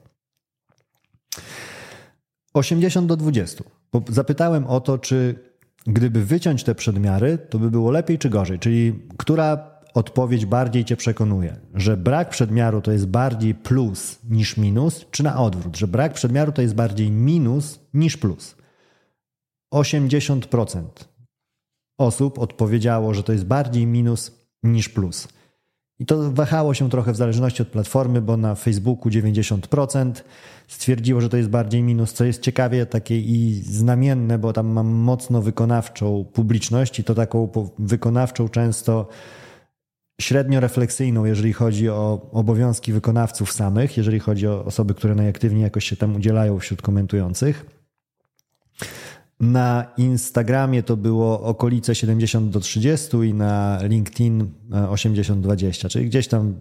S1: 80 do 20. Zapytałem o to, czy Gdyby wyciąć te przedmiary, to by było lepiej czy gorzej? Czyli która odpowiedź bardziej Cię przekonuje? Że brak przedmiaru to jest bardziej plus niż minus, czy na odwrót, że brak przedmiaru to jest bardziej minus niż plus? 80% osób odpowiedziało, że to jest bardziej minus niż plus. I to wahało się trochę w zależności od platformy, bo na Facebooku 90% stwierdziło, że to jest bardziej minus, co jest ciekawie takie i znamienne, bo tam mam mocno wykonawczą publiczność i to taką wykonawczą często średnio refleksyjną, jeżeli chodzi o obowiązki wykonawców samych, jeżeli chodzi o osoby, które najaktywniej jakoś się tam udzielają wśród komentujących. Na Instagramie to było okolice 70 do 30 i na LinkedIn 80-20, e, czyli gdzieś tam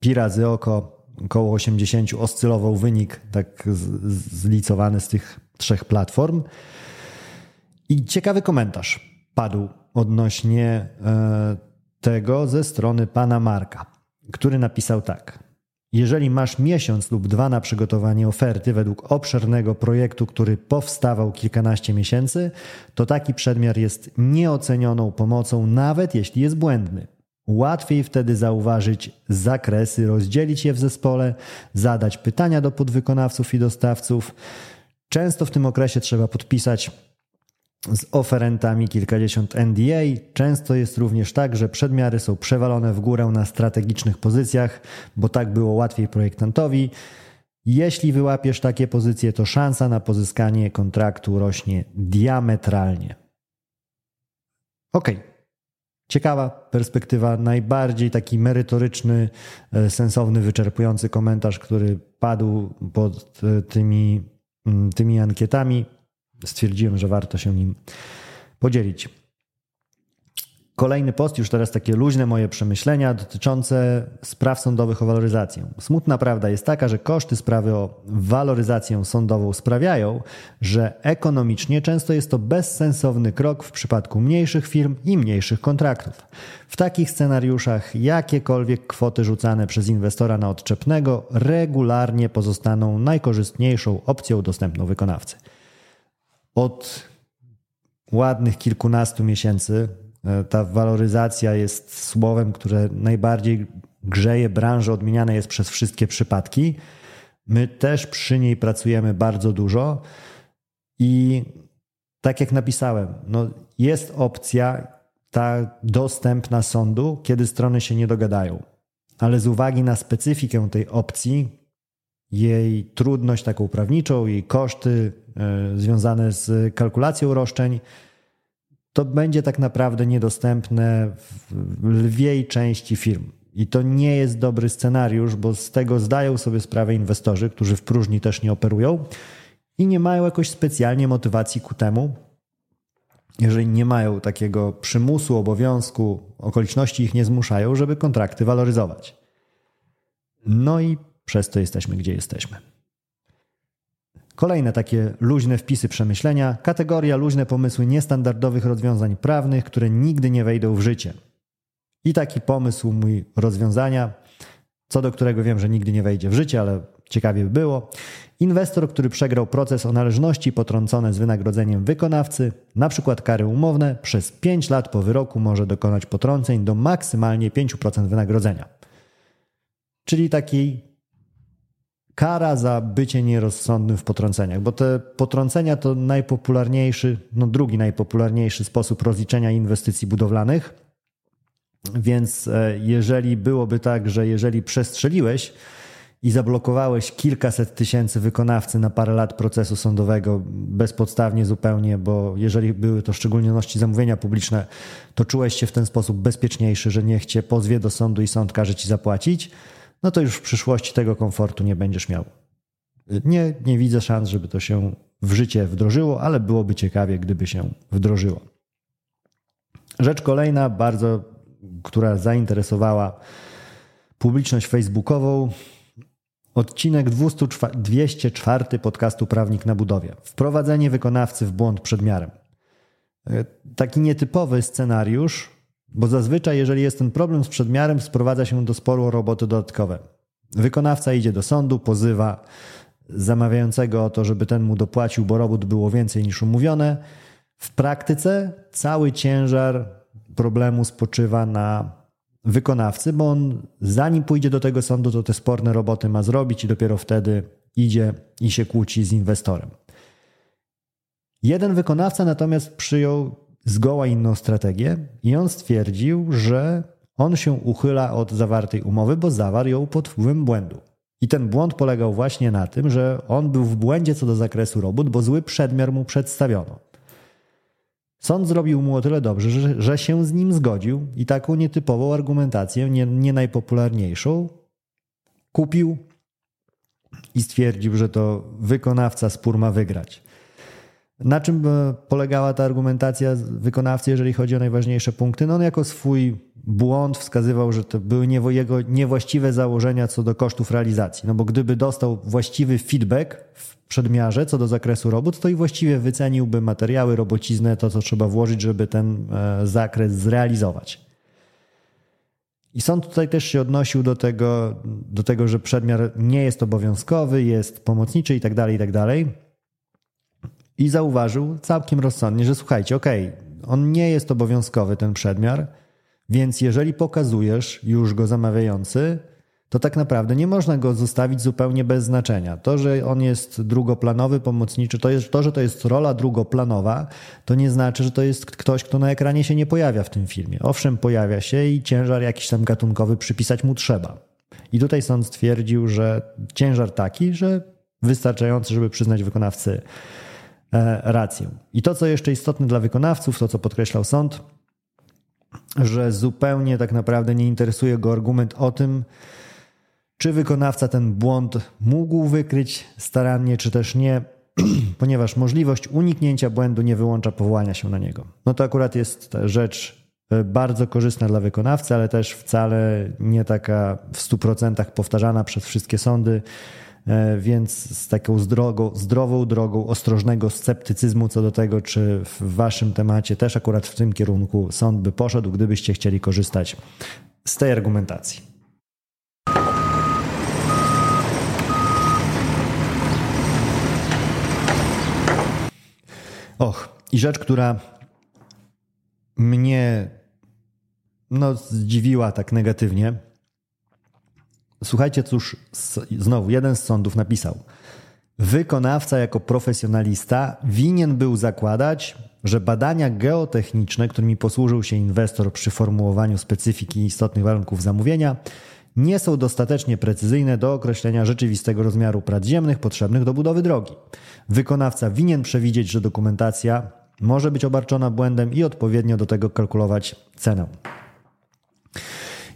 S1: pi razy oko około 80 oscylował wynik tak zlicowany z tych trzech platform. I ciekawy komentarz padł odnośnie e, tego ze strony pana Marka, który napisał tak. Jeżeli masz miesiąc lub dwa na przygotowanie oferty według obszernego projektu, który powstawał kilkanaście miesięcy, to taki przedmiar jest nieocenioną pomocą, nawet jeśli jest błędny. Łatwiej wtedy zauważyć zakresy, rozdzielić je w zespole, zadać pytania do podwykonawców i dostawców. Często w tym okresie trzeba podpisać z oferentami kilkadziesiąt NDA. Często jest również tak, że przedmiary są przewalone w górę na strategicznych pozycjach, bo tak było łatwiej projektantowi. Jeśli wyłapiesz takie pozycje, to szansa na pozyskanie kontraktu rośnie diametralnie. Ok. Ciekawa perspektywa, najbardziej taki merytoryczny, e, sensowny, wyczerpujący komentarz, który padł pod e, tymi, mm, tymi ankietami. Stwierdziłem, że warto się nim podzielić. Kolejny post, już teraz takie luźne moje przemyślenia dotyczące spraw sądowych o waloryzację. Smutna prawda jest taka, że koszty sprawy o waloryzację sądową sprawiają, że ekonomicznie często jest to bezsensowny krok w przypadku mniejszych firm i mniejszych kontraktów. W takich scenariuszach jakiekolwiek kwoty rzucane przez inwestora na odczepnego regularnie pozostaną najkorzystniejszą opcją dostępną wykonawcy. Od ładnych kilkunastu miesięcy E, ta waloryzacja jest słowem, które najbardziej grzeje branżę, odmieniane jest przez wszystkie przypadki. My też przy niej pracujemy bardzo dużo i tak jak napisałem, no jest opcja ta dostępna sądu, kiedy strony się nie dogadają. Ale z uwagi na specyfikę tej opcji, jej trudność taką prawniczą, jej koszty związane z kalkulacją roszczeń, to będzie tak naprawdę niedostępne w lwiej części firm. I to nie jest dobry scenariusz, bo z tego zdają sobie sprawę inwestorzy, którzy w próżni też nie operują i nie mają jakoś specjalnie motywacji ku temu, jeżeli nie mają takiego przymusu, obowiązku, okoliczności ich nie zmuszają, żeby kontrakty waloryzować. No i przez to jesteśmy, gdzie jesteśmy. Kolejne takie luźne wpisy przemyślenia, kategoria luźne pomysły niestandardowych rozwiązań prawnych, które nigdy nie wejdą w życie. I taki pomysł mój rozwiązania, co do którego wiem, że nigdy nie wejdzie w życie, ale ciekawie by było. Inwestor, który przegrał proces o należności potrącone z wynagrodzeniem wykonawcy, na przykład kary umowne, przez 5 lat po wyroku może dokonać potrąceń do maksymalnie 5% wynagrodzenia. Czyli taki kara za bycie nierozsądnym w potrąceniach, bo te potrącenia to najpopularniejszy, no drugi najpopularniejszy sposób rozliczenia inwestycji budowlanych. Więc e, jeżeli byłoby tak, że jeżeli przestrzeliłeś i zablokowałeś kilkaset tysięcy wykonawcy na parę lat procesu sądowego bezpodstawnie zupełnie, bo jeżeli były to szczególności zamówienia publiczne, to czułeś się w ten sposób bezpieczniejszy, że niech cię pozwie do sądu i sąd każe ci zapłacić no to już w przyszłości tego komfortu nie będziesz miał. Nie, nie widzę szans, żeby to się w życie wdrożyło, ale byłoby ciekawie, gdyby się wdrożyło. Rzecz kolejna, bardzo, która zainteresowała publiczność facebookową, odcinek 204 podcastu Prawnik na budowie. Wprowadzenie wykonawcy w błąd przed miarem. Taki nietypowy scenariusz, bo zazwyczaj, jeżeli jest ten problem z przedmiarem, sprowadza się do sporu o roboty dodatkowe. Wykonawca idzie do sądu, pozywa zamawiającego o to, żeby ten mu dopłacił, bo robót było więcej niż umówione. W praktyce cały ciężar problemu spoczywa na wykonawcy, bo on zanim pójdzie do tego sądu, to te sporne roboty ma zrobić i dopiero wtedy idzie i się kłóci z inwestorem. Jeden wykonawca natomiast przyjął zgoła inną strategię i on stwierdził, że on się uchyla od zawartej umowy, bo zawarł ją pod wpływem błędu. I ten błąd polegał właśnie na tym, że on był w błędzie co do zakresu robót, bo zły przedmiar mu przedstawiono. Sąd zrobił mu o tyle dobrze, że, że się z nim zgodził i taką nietypową argumentację, nie, nie najpopularniejszą, kupił i stwierdził, że to wykonawca spór ma wygrać. Na czym e, polegała ta argumentacja wykonawcy, jeżeli chodzi o najważniejsze punkty? No on jako swój błąd wskazywał, że to były jego niewłaściwe założenia co do kosztów realizacji. No bo gdyby dostał właściwy feedback w przedmiarze co do zakresu robót, to i właściwie wyceniłby materiały, robociznę, to co trzeba włożyć, żeby ten e, zakres zrealizować. I sąd tutaj też się odnosił do tego, do tego że przedmiar nie jest obowiązkowy, jest pomocniczy i tak dalej, i zauważył całkiem rozsądnie, że słuchajcie, okej, okay, on nie jest obowiązkowy ten przedmiar, więc jeżeli pokazujesz już go zamawiający, to tak naprawdę nie można go zostawić zupełnie bez znaczenia. To, że on jest drugoplanowy, pomocniczy, to, jest, to, że to jest rola drugoplanowa, to nie znaczy, że to jest ktoś, kto na ekranie się nie pojawia w tym filmie. Owszem, pojawia się i ciężar jakiś tam gatunkowy przypisać mu trzeba. I tutaj sąd stwierdził, że ciężar taki, że wystarczający, żeby przyznać wykonawcy rację. I to, co jeszcze istotne dla wykonawców, to co podkreślał sąd, że zupełnie tak naprawdę nie interesuje go argument o tym, czy wykonawca ten błąd mógł wykryć starannie, czy też nie. ponieważ możliwość uniknięcia błędu nie wyłącza powołania się na niego. No to akurat jest rzecz e, bardzo korzystna dla wykonawcy, ale też wcale nie taka w 100% powtarzana przez wszystkie sądy, e, więc z taką zdrową drogą ostrożnego sceptycyzmu co do tego, czy w waszym temacie też akurat w tym kierunku sąd by poszedł, gdybyście chcieli korzystać z tej argumentacji. Och, i rzecz, która mnie no, zdziwiła tak negatywnie. Słuchajcie, cóż, znowu jeden z sądów napisał. Wykonawca jako profesjonalista winien był zakładać, że badania geotechniczne, którymi posłużył się inwestor przy formułowaniu specyfiki istotnych warunków zamówienia, nie są dostatecznie precyzyjne do określenia rzeczywistego rozmiaru prac ziemnych potrzebnych do budowy drogi. Wykonawca winien przewidzieć, że dokumentacja może być obarczona błędem i odpowiednio do tego kalkulować cenę.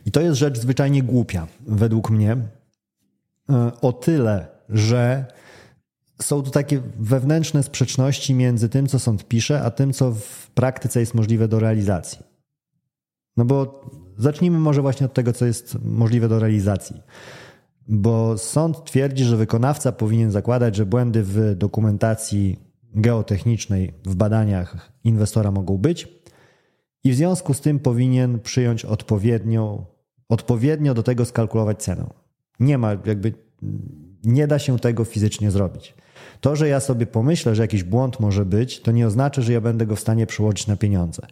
S1: I to jest rzecz zwyczajnie głupia, według mnie, e, o tyle, że są tu takie wewnętrzne sprzeczności między tym, co sąd pisze, a tym, co w praktyce jest możliwe do realizacji. No bo zacznijmy może właśnie od tego, co jest możliwe do realizacji. Bo sąd twierdzi, że wykonawca powinien zakładać, że błędy w dokumentacji geotechnicznej, w badaniach inwestora mogą być i w związku z tym powinien przyjąć odpowiednią, odpowiednio do tego skalkulować cenę. Nie ma, jakby, nie da się tego fizycznie zrobić. To, że ja sobie pomyślę, że jakiś błąd może być, to nie oznacza, że ja będę go w stanie przełożyć na pieniądze.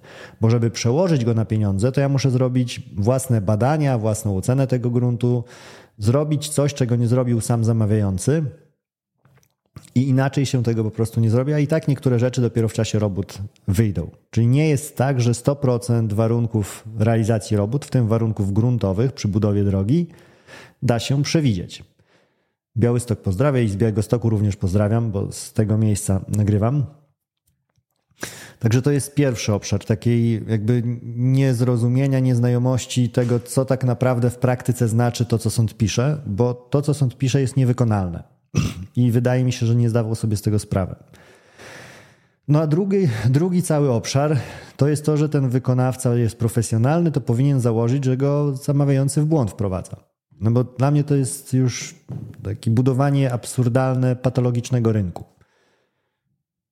S1: Bo żeby przełożyć go na pieniądze, to ja muszę zrobić własne badania, własną ocenę tego gruntu, zrobić coś, czego nie zrobił sam zamawiający. I inaczej się tego po prostu nie zrobi, a i tak niektóre rzeczy dopiero w czasie robót wyjdą. Czyli nie jest tak, że 100% warunków realizacji robót, w tym warunków gruntowych przy budowie drogi, da się przewidzieć. Białystok pozdrawia i z Białego Stoku również pozdrawiam, bo z tego miejsca nagrywam. Także to jest pierwszy obszar takiej jakby niezrozumienia, nieznajomości tego, co tak naprawdę w praktyce znaczy to, co sąd pisze, bo to, co sąd pisze, jest niewykonalne. I wydaje mi się, że nie zdawał sobie z tego sprawy. No a drugi, drugi cały obszar to jest to, że ten wykonawca jest profesjonalny, to powinien założyć, że go zamawiający w błąd wprowadza. No bo dla mnie to jest już takie budowanie absurdalne, patologicznego rynku.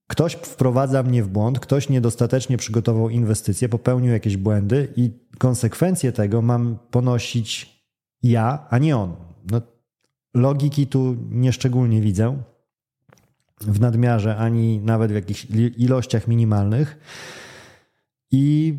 S1: Ktoś wprowadza mnie w błąd, ktoś niedostatecznie przygotował inwestycje, popełnił jakieś błędy i konsekwencje tego mam ponosić ja, a nie on. No, logiki tu nieszczególnie widzę. W nadmiarze, ani nawet w jakichś ilościach minimalnych. I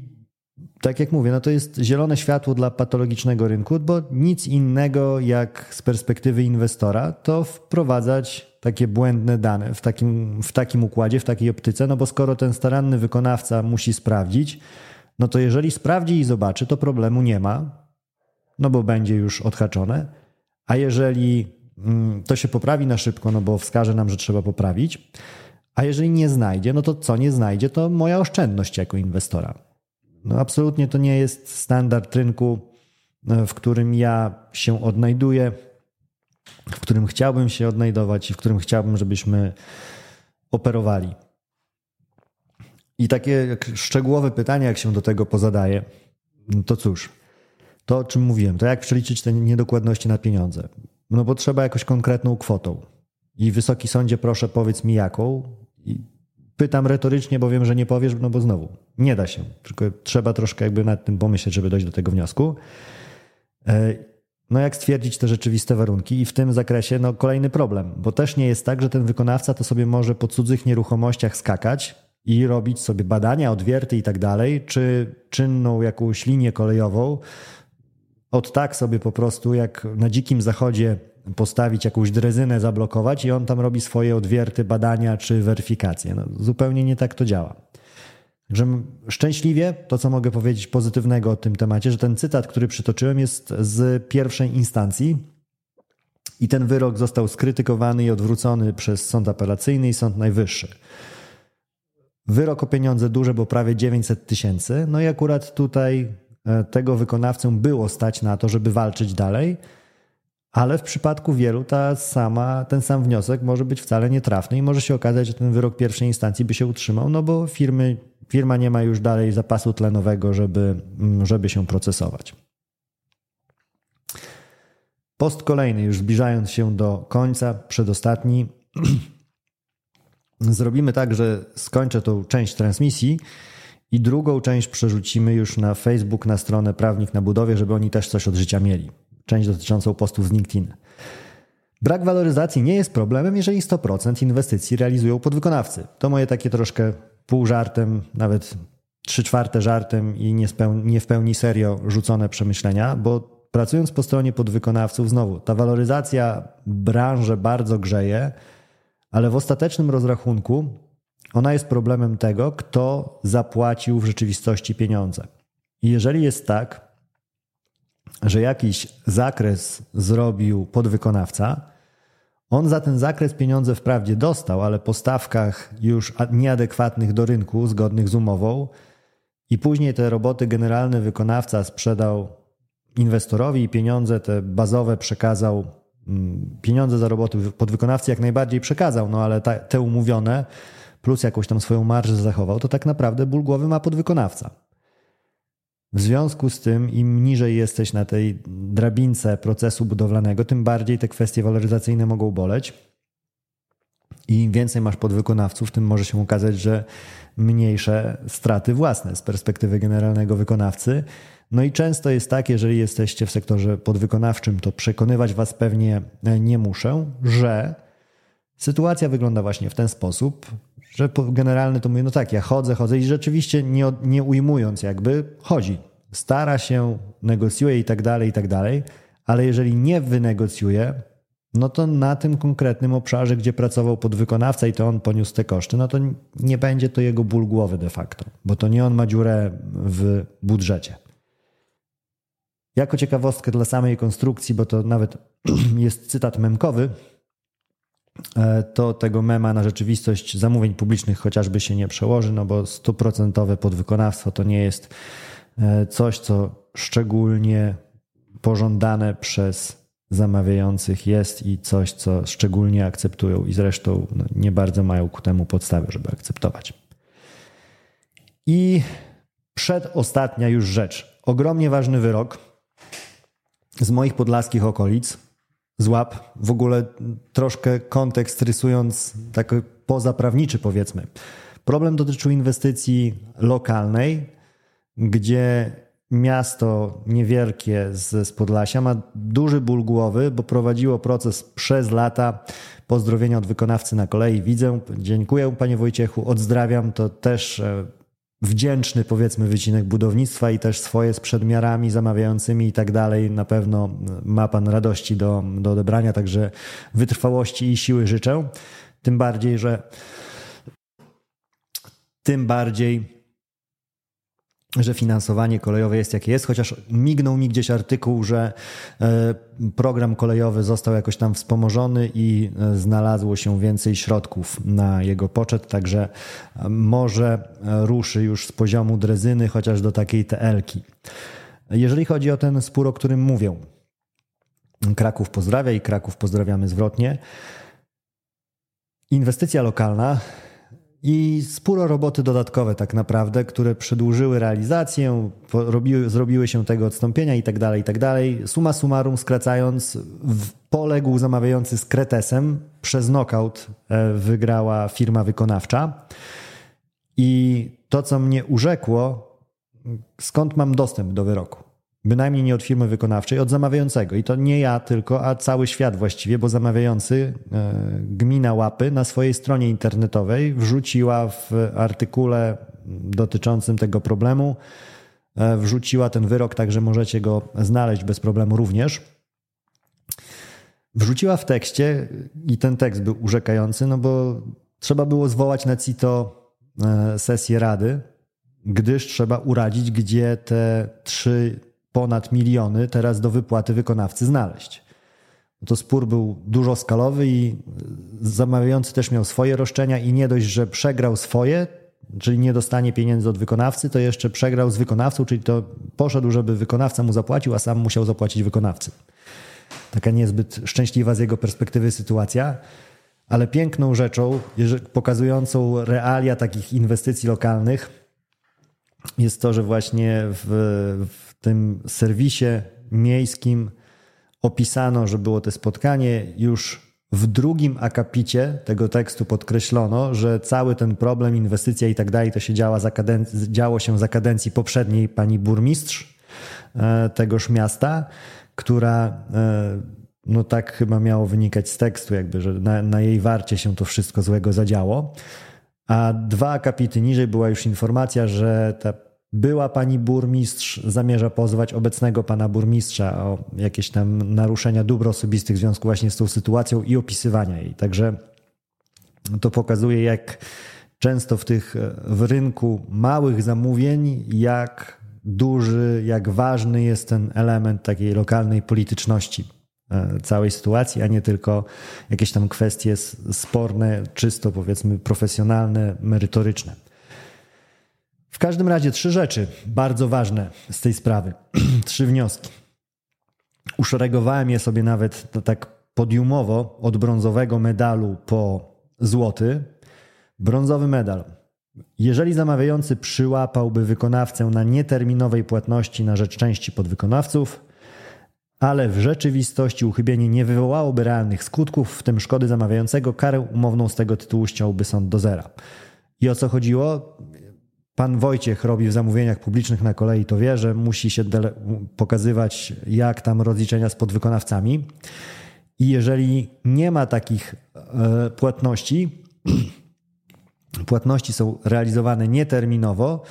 S1: tak jak mówię, no to jest zielone światło dla patologicznego rynku, bo nic innego jak z perspektywy inwestora to wprowadzać takie błędne dane w takim, w takim układzie, w takiej optyce, no bo skoro ten staranny wykonawca musi sprawdzić, no to jeżeli sprawdzi i zobaczy, to problemu nie ma, no bo będzie już odhaczone, a jeżeli mm, to się poprawi na szybko, no bo wskaże nam, że trzeba poprawić, a jeżeli nie znajdzie, no to co nie znajdzie, to moja oszczędność jako inwestora. No absolutnie to nie jest standard rynku, e, w którym ja się odnajduję, w którym chciałbym się odnajdować i w którym chciałbym, żebyśmy operowali. I takie szczegółowe pytania, jak się do tego pozadaje, no to cóż, to o czym mówiłem, to jak przeliczyć te niedokładności na pieniądze? No bo trzeba jakąś konkretną kwotą. I wysoki sądzie, proszę powiedz mi jaką. I Pytam retorycznie, bo wiem, że nie powiesz, no bo znowu nie da się. Tylko trzeba troszkę jakby nad tym pomyśleć, żeby dojść do tego wniosku. E, no jak stwierdzić te rzeczywiste warunki i w tym zakresie no kolejny problem, bo też nie jest tak, że ten wykonawca to sobie może po cudzych nieruchomościach skakać i robić sobie badania, odwierty i tak dalej, czy czynną jakąś linię kolejową od tak sobie po prostu jak na dzikim zachodzie postawić jakąś drezynę, zablokować i on tam robi swoje odwierty, badania czy weryfikacje. No, zupełnie nie tak to działa. Także szczęśliwie to, co mogę powiedzieć pozytywnego o tym temacie, że ten cytat, który przytoczyłem, jest z pierwszej instancji i ten wyrok został skrytykowany i odwrócony przez sąd apelacyjny i sąd najwyższy. Wyrok o pieniądze duże, bo prawie 900 tysięcy. No i akurat tutaj tego wykonawcę było stać na to, żeby walczyć dalej ale w przypadku wielu ta sama, ten sam wniosek może być wcale nietrafny i może się okazać, że ten wyrok pierwszej instancji by się utrzymał, no bo firmy, firma nie ma już dalej zapasu tlenowego, żeby, mm, żeby się procesować. Post kolejny, już zbliżając się do końca, przedostatni. Zrobimy tak, że skończę tą część transmisji i drugą część przerzucimy już na Facebook, na stronę Prawnik na Budowie, żeby oni też coś od życia mieli. Część dotyczącą postów z LinkedIn. Brak waloryzacji nie jest problemem, jeżeli 100% inwestycji realizują podwykonawcy. To moje takie troszkę pół żartem, nawet trzy czwarte żartem i nie w pełni serio rzucone przemyślenia, bo pracując po stronie podwykonawców, znowu ta waloryzacja branżę bardzo grzeje, ale w ostatecznym rozrachunku ona jest problemem tego, kto zapłacił w rzeczywistości pieniądze. I jeżeli jest tak, że jakiś zakres zrobił podwykonawca, on za ten zakres pieniądze wprawdzie dostał, ale po stawkach już nieadekwatnych do rynku, zgodnych z umową, i później te roboty generalny wykonawca sprzedał inwestorowi i pieniądze te bazowe przekazał, mm, pieniądze za roboty podwykonawcy jak najbardziej przekazał, no ale te umówione plus jakąś tam swoją marżę zachował, to tak naprawdę ból głowy ma podwykonawca. W związku z tym, im niżej jesteś na tej drabince procesu budowlanego, tym bardziej te kwestie waloryzacyjne mogą boleć. I im więcej masz podwykonawców, tym może się okazać, że mniejsze straty własne z perspektywy generalnego wykonawcy. No i często jest tak, jeżeli jesteście w sektorze podwykonawczym, to przekonywać was pewnie nie muszę, że sytuacja wygląda właśnie w ten sposób, że generalny to mówię, no tak, ja chodzę, chodzę i rzeczywiście nie, nie ujmując jakby, chodzi. Stara się, negocjuje i tak dalej, i tak dalej, ale jeżeli nie wynegocjuje, no to na tym konkretnym obszarze, gdzie pracował podwykonawca i to on poniósł te koszty, no to nie będzie to jego ból głowy de facto, bo to nie on ma dziurę w budżecie. Jako ciekawostkę dla samej konstrukcji, bo to nawet jest cytat memkowy, to tego mema na rzeczywistość zamówień publicznych chociażby się nie przełoży, no bo stuprocentowe podwykonawstwo to nie jest e, coś, co szczególnie pożądane przez zamawiających jest i coś, co szczególnie akceptują i zresztą no, nie bardzo mają ku temu podstawy, żeby akceptować. I przedostatnia już rzecz. Ogromnie ważny wyrok z moich podlaskich okolic, z łap, w ogóle troszkę kontekst rysując tak pozaprawniczy powiedzmy. Problem dotyczył inwestycji lokalnej, gdzie miasto niewielkie z, z Podlasia ma duży ból głowy, bo prowadziło proces przez lata pozdrowienia od wykonawcy na kolei. Widzę, dziękuję panie Wojciechu, odzdrawiam, to też e, wdzięczny, powiedzmy, wycinek budownictwa i też swoje z przedmiarami zamawiającymi i tak dalej. Na pewno ma Pan radości do, do odebrania, także wytrwałości i siły życzę. Tym bardziej, że tym bardziej, że finansowanie kolejowe jest jakie jest, chociaż mignął mi gdzieś artykuł, że e, program kolejowy został jakoś tam wspomożony i e, znalazło się więcej środków na jego poczet, także e, może ruszy już z poziomu drezyny, chociaż do takiej TL-ki. Jeżeli chodzi o ten spór, o którym mówię, Kraków pozdrawia i Kraków pozdrawiamy zwrotnie. Inwestycja lokalna i sporo roboty dodatkowe tak naprawdę, które przedłużyły realizację, robiły, zrobiły się tego odstąpienia i tak dalej, i tak dalej. Suma summarum, skracając, poległ zamawiający z Kretesem. Przez knockout e, wygrała firma wykonawcza. I to, co mnie urzekło, skąd mam dostęp do wyroku? Bynajmniej nie od firmy wykonawczej, od zamawiającego. I to nie ja tylko, a cały świat właściwie, bo zamawiający, e, gmina Łapy, na swojej stronie internetowej wrzuciła w artykule dotyczącym tego problemu, e, wrzuciła ten wyrok, także możecie go znaleźć bez problemu również. Wrzuciła w tekście i ten tekst był urzekający, no bo trzeba było zwołać na CITO e, sesję rady, gdyż trzeba uradzić, gdzie te trzy ponad miliony teraz do wypłaty wykonawcy znaleźć. To spór był dużo skalowy i zamawiający też miał swoje roszczenia i nie dość, że przegrał swoje, czyli nie dostanie pieniędzy od wykonawcy, to jeszcze przegrał z wykonawcą, czyli to poszedł, żeby wykonawca mu zapłacił, a sam musiał zapłacić wykonawcy. taka niezbyt szczęśliwa z jego perspektywy sytuacja, ale piękną rzeczą, pokazującą realia takich inwestycji lokalnych, jest to, że właśnie w, w tym serwisie miejskim opisano, że było to spotkanie już w drugim akapicie tego tekstu podkreślono, że cały ten problem, inwestycja i tak dalej, to się działa za działo się za kadencji poprzedniej pani burmistrz e, tegoż miasta, która e, no tak chyba miało wynikać z tekstu, jakby, że na, na jej warcie się to wszystko złego zadziało. A dwa akapity niżej była już informacja, że ta była pani burmistrz zamierza pozwać obecnego pana burmistrza o jakieś tam naruszenia dóbr osobistych w związku właśnie z tą sytuacją i opisywania jej. Także to pokazuje, jak często w tych w rynku małych zamówień, jak duży, jak ważny jest ten element takiej lokalnej polityczności e, całej sytuacji, a nie tylko jakieś tam kwestie sporne, czysto powiedzmy profesjonalne, merytoryczne. W każdym razie trzy rzeczy bardzo ważne z tej sprawy. trzy wnioski. Uszeregowałem je sobie nawet tak podiumowo od brązowego medalu po złoty. Brązowy medal. Jeżeli zamawiający przyłapałby wykonawcę na nieterminowej płatności na rzecz części podwykonawców, ale w rzeczywistości uchybienie nie wywołałoby realnych skutków, w tym szkody zamawiającego, karę umowną z tego tytułu ściąłby sąd do zera. I o co chodziło? Pan Wojciech robi w zamówieniach publicznych na kolei, to wie, że musi się pokazywać, jak tam rozliczenia z podwykonawcami. I jeżeli nie ma takich e, płatności, płatności są realizowane nieterminowo,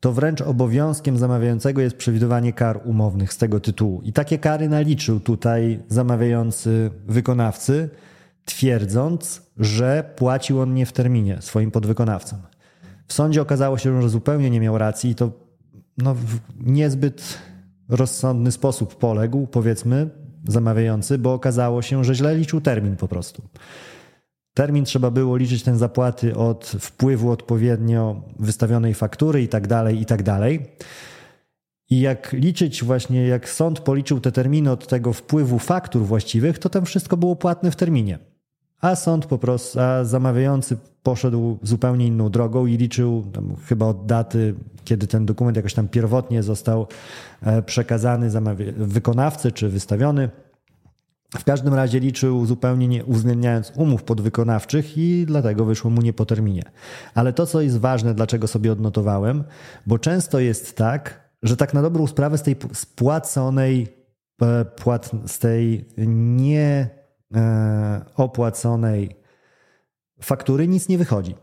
S1: to wręcz obowiązkiem zamawiającego jest przewidywanie kar umownych z tego tytułu. I takie kary naliczył tutaj zamawiający wykonawcy, twierdząc, że płacił on nie w terminie swoim podwykonawcom. W sądzie okazało się, że zupełnie nie miał racji i to no, w niezbyt rozsądny sposób poległ, powiedzmy, zamawiający, bo okazało się, że źle liczył termin po prostu. Termin trzeba było liczyć ten zapłaty od wpływu odpowiednio wystawionej faktury i tak dalej, i tak dalej. I jak liczyć właśnie, jak sąd policzył te terminy od tego wpływu faktur właściwych, to tam wszystko było płatne w terminie a sąd po prostu, a zamawiający poszedł zupełnie inną drogą i liczył chyba od daty, kiedy ten dokument jakoś tam pierwotnie został e, przekazany wykonawcy czy wystawiony. W każdym razie liczył zupełnie nie uwzględniając umów podwykonawczych i dlatego wyszło mu nie po terminie. Ale to, co jest ważne, dlaczego sobie odnotowałem, bo często jest tak, że tak na dobrą sprawę z tej spłaconej, e, płat, z tej nie opłaconej faktury nic nie wychodzi.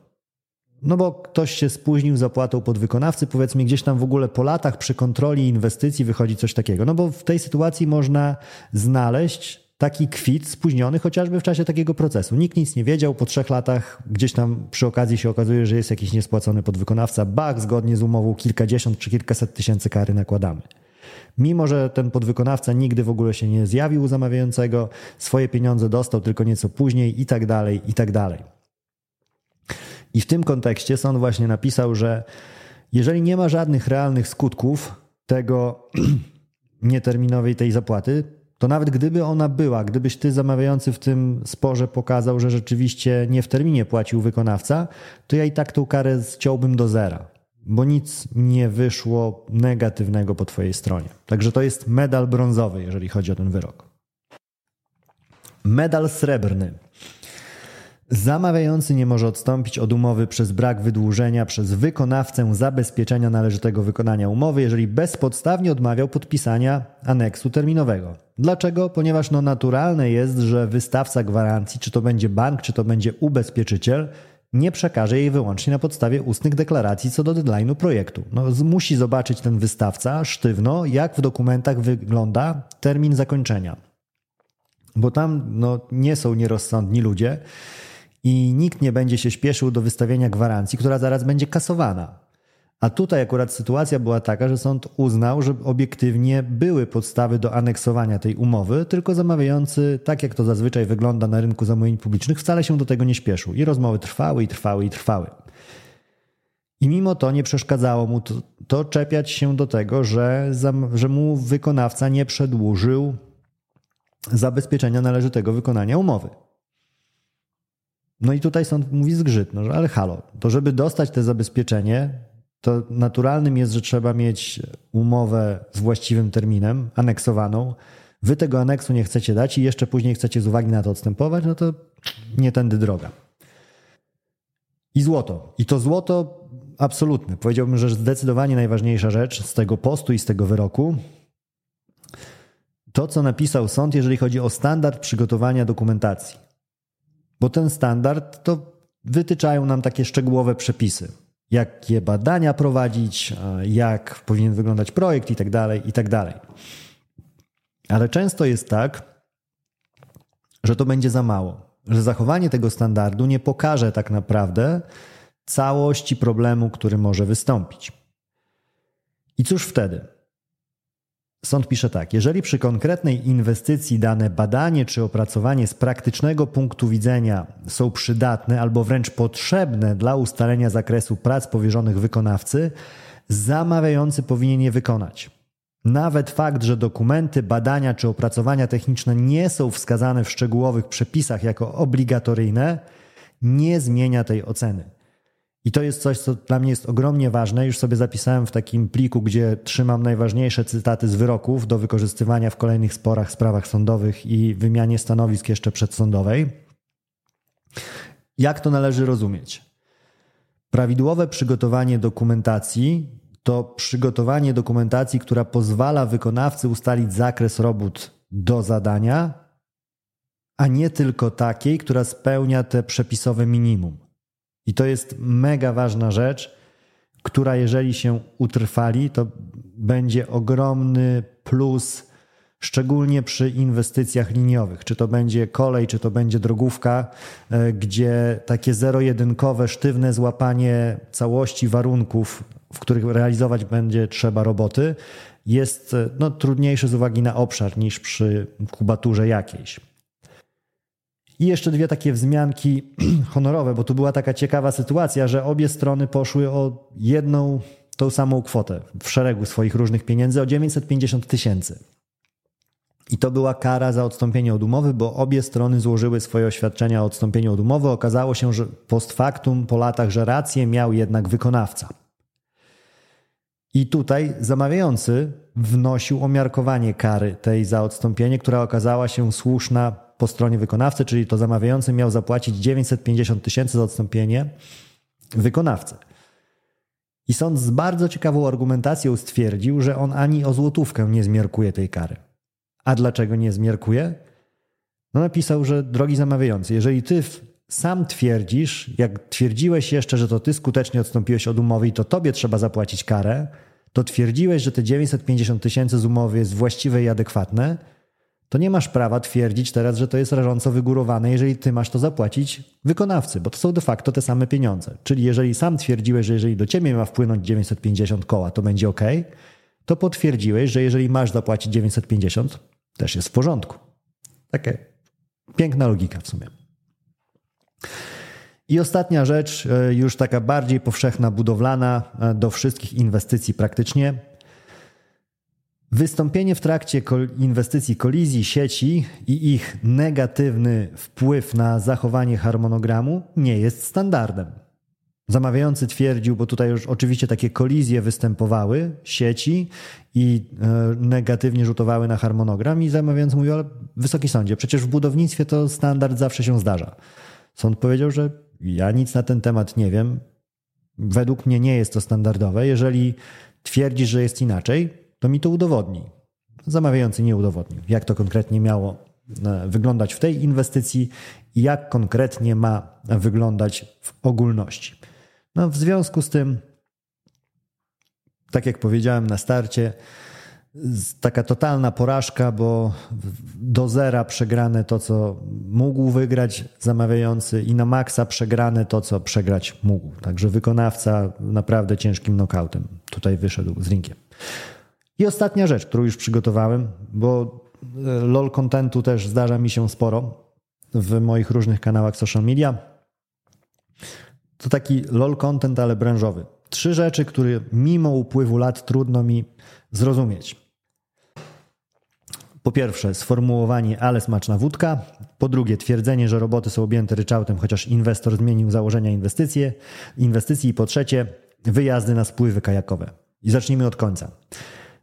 S1: No bo ktoś się spóźnił z opłatą podwykonawcy, powiedzmy gdzieś tam w ogóle po latach przy kontroli inwestycji wychodzi coś takiego. No bo w tej sytuacji można znaleźć taki kwit spóźniony chociażby w czasie takiego procesu. Nikt nic nie wiedział, po trzech latach gdzieś tam przy okazji się okazuje, że jest jakiś niespłacony podwykonawca. Bach, zgodnie z umową kilkadziesiąt czy kilkaset tysięcy kary nakładamy. Mimo, że ten podwykonawca nigdy w ogóle się nie zjawił u zamawiającego, swoje pieniądze dostał tylko nieco później i tak dalej, i tak dalej. I w tym kontekście sąd właśnie napisał, że jeżeli nie ma żadnych realnych skutków tego nieterminowej tej zapłaty, to nawet gdyby ona była, gdybyś ty zamawiający w tym sporze pokazał, że rzeczywiście nie w terminie płacił wykonawca, to ja i tak tą karę ściąłbym do zera bo nic nie wyszło negatywnego po Twojej stronie. Także to jest medal brązowy, jeżeli chodzi o ten wyrok. Medal srebrny. Zamawiający nie może odstąpić od umowy przez brak wydłużenia przez wykonawcę zabezpieczenia należytego wykonania umowy, jeżeli bezpodstawnie odmawiał podpisania aneksu terminowego. Dlaczego? Ponieważ no naturalne jest, że wystawca gwarancji, czy to będzie bank, czy to będzie ubezpieczyciel, nie przekaże jej wyłącznie na podstawie ustnych deklaracji co do deadline'u projektu. No, musi zobaczyć ten wystawca sztywno, jak w dokumentach wygląda termin zakończenia. Bo tam no, nie są nierozsądni ludzie i nikt nie będzie się śpieszył do wystawienia gwarancji, która zaraz będzie kasowana. A tutaj akurat sytuacja była taka, że sąd uznał, że obiektywnie były podstawy do aneksowania tej umowy, tylko zamawiający, tak jak to zazwyczaj wygląda na rynku zamówień publicznych, wcale się do tego nie śpieszył. I rozmowy trwały, i trwały, i trwały. I mimo to nie przeszkadzało mu to, to czepiać się do tego, że, że mu wykonawca nie przedłużył zabezpieczenia należytego wykonania umowy. No i tutaj sąd mówi zgrzyt, no, ale halo, to żeby dostać te zabezpieczenie, to naturalnym jest, że trzeba mieć umowę z właściwym terminem, aneksowaną. Wy tego aneksu nie chcecie dać i jeszcze później chcecie z uwagi na to odstępować, no to nie tędy droga. I złoto. I to złoto absolutne. Powiedziałbym, że zdecydowanie najważniejsza rzecz z tego postu i z tego wyroku. To, co napisał sąd, jeżeli chodzi o standard przygotowania dokumentacji. Bo ten standard to wytyczają nam takie szczegółowe przepisy. Jakie badania prowadzić, jak powinien wyglądać projekt i tak dalej, i tak dalej. Ale często jest tak, że to będzie za mało że zachowanie tego standardu nie pokaże tak naprawdę całości problemu, który może wystąpić. I cóż wtedy? Sąd pisze tak: jeżeli przy konkretnej inwestycji dane badanie czy opracowanie z praktycznego punktu widzenia są przydatne albo wręcz potrzebne dla ustalenia zakresu prac powierzonych wykonawcy, zamawiający powinien je wykonać. Nawet fakt, że dokumenty, badania czy opracowania techniczne nie są wskazane w szczegółowych przepisach jako obligatoryjne, nie zmienia tej oceny. I to jest coś, co dla mnie jest ogromnie ważne. Już sobie zapisałem w takim pliku, gdzie trzymam najważniejsze cytaty z wyroków do wykorzystywania w kolejnych sporach, sprawach sądowych i wymianie stanowisk jeszcze przedsądowej. Jak to należy rozumieć? Prawidłowe przygotowanie dokumentacji to przygotowanie dokumentacji, która pozwala wykonawcy ustalić zakres robót do zadania, a nie tylko takiej, która spełnia te przepisowe minimum. I to jest mega ważna rzecz, która jeżeli się utrwali, to będzie ogromny plus, szczególnie przy inwestycjach liniowych. Czy to będzie kolej, czy to będzie drogówka, e, gdzie takie zero-jedynkowe, sztywne złapanie całości warunków w których realizować będzie trzeba roboty, jest no, trudniejszy z uwagi na obszar niż przy kubaturze jakiejś. I jeszcze dwie takie wzmianki honorowe, bo tu była taka ciekawa sytuacja, że obie strony poszły o jedną tą samą kwotę w szeregu swoich różnych pieniędzy o 950 tysięcy. I to była kara za odstąpienie od umowy, bo obie strony złożyły swoje oświadczenia o odstąpieniu od umowy. Okazało się, że post factum po latach, że rację miał jednak wykonawca. I tutaj zamawiający wnosił omiarkowanie kary tej za odstąpienie, która okazała się słuszna po stronie wykonawcy, czyli to zamawiający miał zapłacić 950 tysięcy za odstąpienie wykonawcy. I sąd z bardzo ciekawą argumentacją stwierdził, że on ani o złotówkę nie zmiarkuje tej kary. A dlaczego nie zmiarkuje? No napisał, że drogi zamawiający, jeżeli ty sam twierdzisz, jak twierdziłeś jeszcze, że to ty skutecznie odstąpiłeś od umowy i to tobie trzeba zapłacić karę, to twierdziłeś, że te 950 tysięcy z umowy jest właściwe i adekwatne, to nie masz prawa twierdzić teraz, że to jest rażąco wygórowane, jeżeli ty masz to zapłacić wykonawcy, bo to są de facto te same pieniądze. Czyli jeżeli sam twierdziłeś, że jeżeli do ciebie ma wpłynąć 950 koła, to będzie ok, to potwierdziłeś, że jeżeli masz zapłacić 950, też jest w porządku. Takie piękna logika w sumie. I ostatnia rzecz, e, już taka bardziej powszechna, budowlana e, do wszystkich inwestycji praktycznie. Wystąpienie w trakcie inwestycji kolizji sieci i ich negatywny wpływ na zachowanie harmonogramu nie jest standardem. Zamawiający twierdził, bo tutaj już oczywiście takie kolizje występowały sieci i e, negatywnie rzutowały na harmonogram, i zamawiający mówił, ale wysoki sądzie, przecież w budownictwie to standard zawsze się zdarza. Sąd powiedział, że ja nic na ten temat nie wiem. Według mnie nie jest to standardowe. Jeżeli twierdzisz, że jest inaczej, to mi to udowodni. Zamawiający nie udowodnił, jak to konkretnie miało e, wyglądać w tej inwestycji i jak konkretnie ma wyglądać w ogólności. No, w związku z tym, tak jak powiedziałem na starcie, taka totalna porażka, bo do zera przegrane to, co mógł wygrać zamawiający i na maksa przegrane to, co przegrać mógł. Także wykonawca naprawdę ciężkim knockoutem tutaj wyszedł z rinkiem. I ostatnia rzecz, którą już przygotowałem, bo e, LOL contentu też zdarza mi się sporo w moich różnych kanałach social media. To taki LOL content, ale branżowy. Trzy rzeczy, które mimo upływu lat trudno mi zrozumieć. Po pierwsze, sformułowanie ale smaczna wódka. Po drugie, twierdzenie, że roboty są objęte ryczałtem, chociaż inwestor zmienił założenia inwestycje, inwestycji. I po trzecie, wyjazdy na spływy kajakowe. I zacznijmy od końca.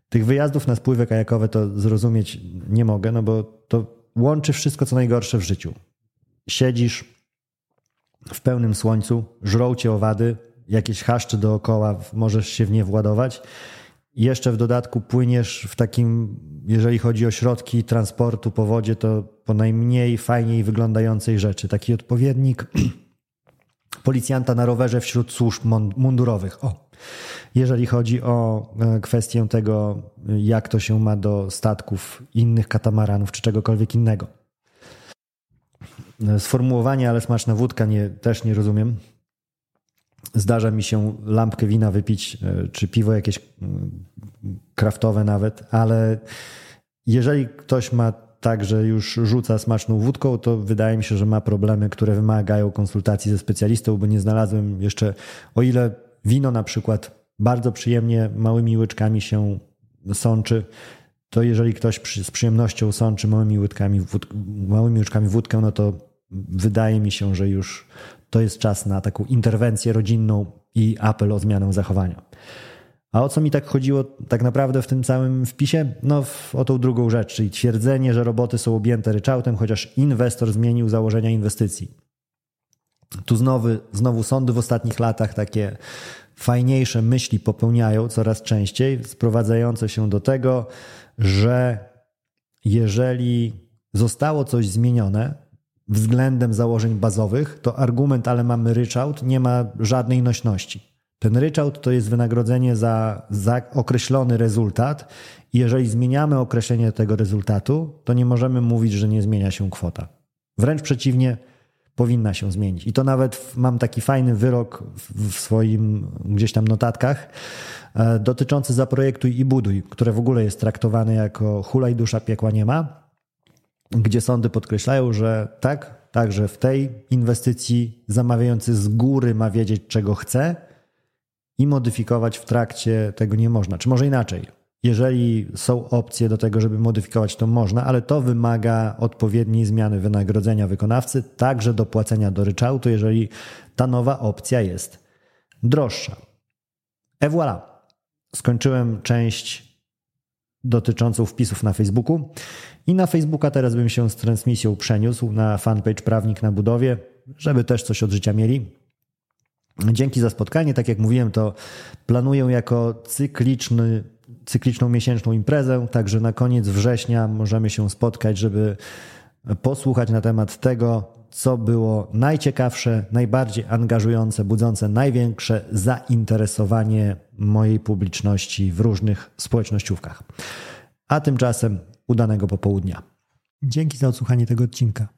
S1: Tych wyjazdów na spływy kajakowe to zrozumieć nie mogę, no bo to łączy wszystko, co najgorsze w życiu. Siedzisz w pełnym słońcu, żrą cię owady, jakieś chaszcze dookoła, możesz się w nie władować. Jeszcze w dodatku płyniesz w takim, jeżeli chodzi o środki transportu po wodzie, to po najmniej fajniej wyglądającej rzeczy. Taki odpowiednik policjanta na rowerze wśród służb mundurowych. O. Jeżeli chodzi o e, kwestię tego, jak to się ma do statków innych katamaranów czy czegokolwiek innego. E, sformułowanie, ale smaczna wódka nie, też nie rozumiem. Zdarza mi się lampkę wina wypić, e, czy piwo jakieś kraftowe nawet, ale jeżeli ktoś ma tak, że już rzuca smaczną wódką, to wydaje mi się, że ma problemy, które wymagają konsultacji ze specjalistą, bo nie znalazłem jeszcze, o ile wino na przykład bardzo przyjemnie małymi łyczkami się sączy, to jeżeli ktoś z przyjemnością sączy małymi łyczkami, wód, małymi łyczkami wódkę, no to wydaje mi się, że już to jest czas na taką interwencję rodzinną i apel o zmianę zachowania. A o co mi tak chodziło tak naprawdę w tym całym wpisie? No o tą drugą rzecz, czyli twierdzenie, że roboty są objęte ryczałtem, chociaż inwestor zmienił założenia inwestycji. Tu znowu, znowu sądy w ostatnich latach takie fajniejsze myśli popełniają coraz częściej, sprowadzające się do tego, że jeżeli zostało coś zmienione względem założeń bazowych, to argument, ale mamy ryczałt, nie ma żadnej nośności. Ten ryczałt to jest wynagrodzenie za, za określony rezultat i jeżeli zmieniamy określenie tego rezultatu, to nie możemy mówić, że nie zmienia się kwota. Wręcz przeciwnie, powinna się zmienić. I to nawet mam taki fajny wyrok w swoim gdzieś tam notatkach e, dotyczący zaprojektuj i buduj, które w ogóle jest traktowane jako hulaj dusza piekła nie ma, gdzie sądy podkreślają, że tak, także w tej inwestycji zamawiający z góry ma wiedzieć, czego chce i modyfikować w trakcie tego nie można. Czy może inaczej? Jeżeli są opcje do tego, żeby modyfikować, to można, ale to wymaga odpowiedniej zmiany wynagrodzenia wykonawcy, także do płacenia do ryczałtu, jeżeli ta nowa opcja jest droższa. Et voilà. Skończyłem część dotyczącą wpisów na Facebooku i na Facebooka teraz bym się z transmisją przeniósł na fanpage Prawnik na budowie, żeby też coś od życia mieli. Dzięki za spotkanie. Tak jak mówiłem, to planuję jako cykliczny cykliczną miesięczną imprezę, także na koniec września możemy się spotkać, żeby posłuchać na temat tego, co było najciekawsze, najbardziej angażujące, budzące największe zainteresowanie mojej publiczności w różnych społecznościówkach. A tymczasem udanego popołudnia. Dzięki za odsłuchanie tego odcinka.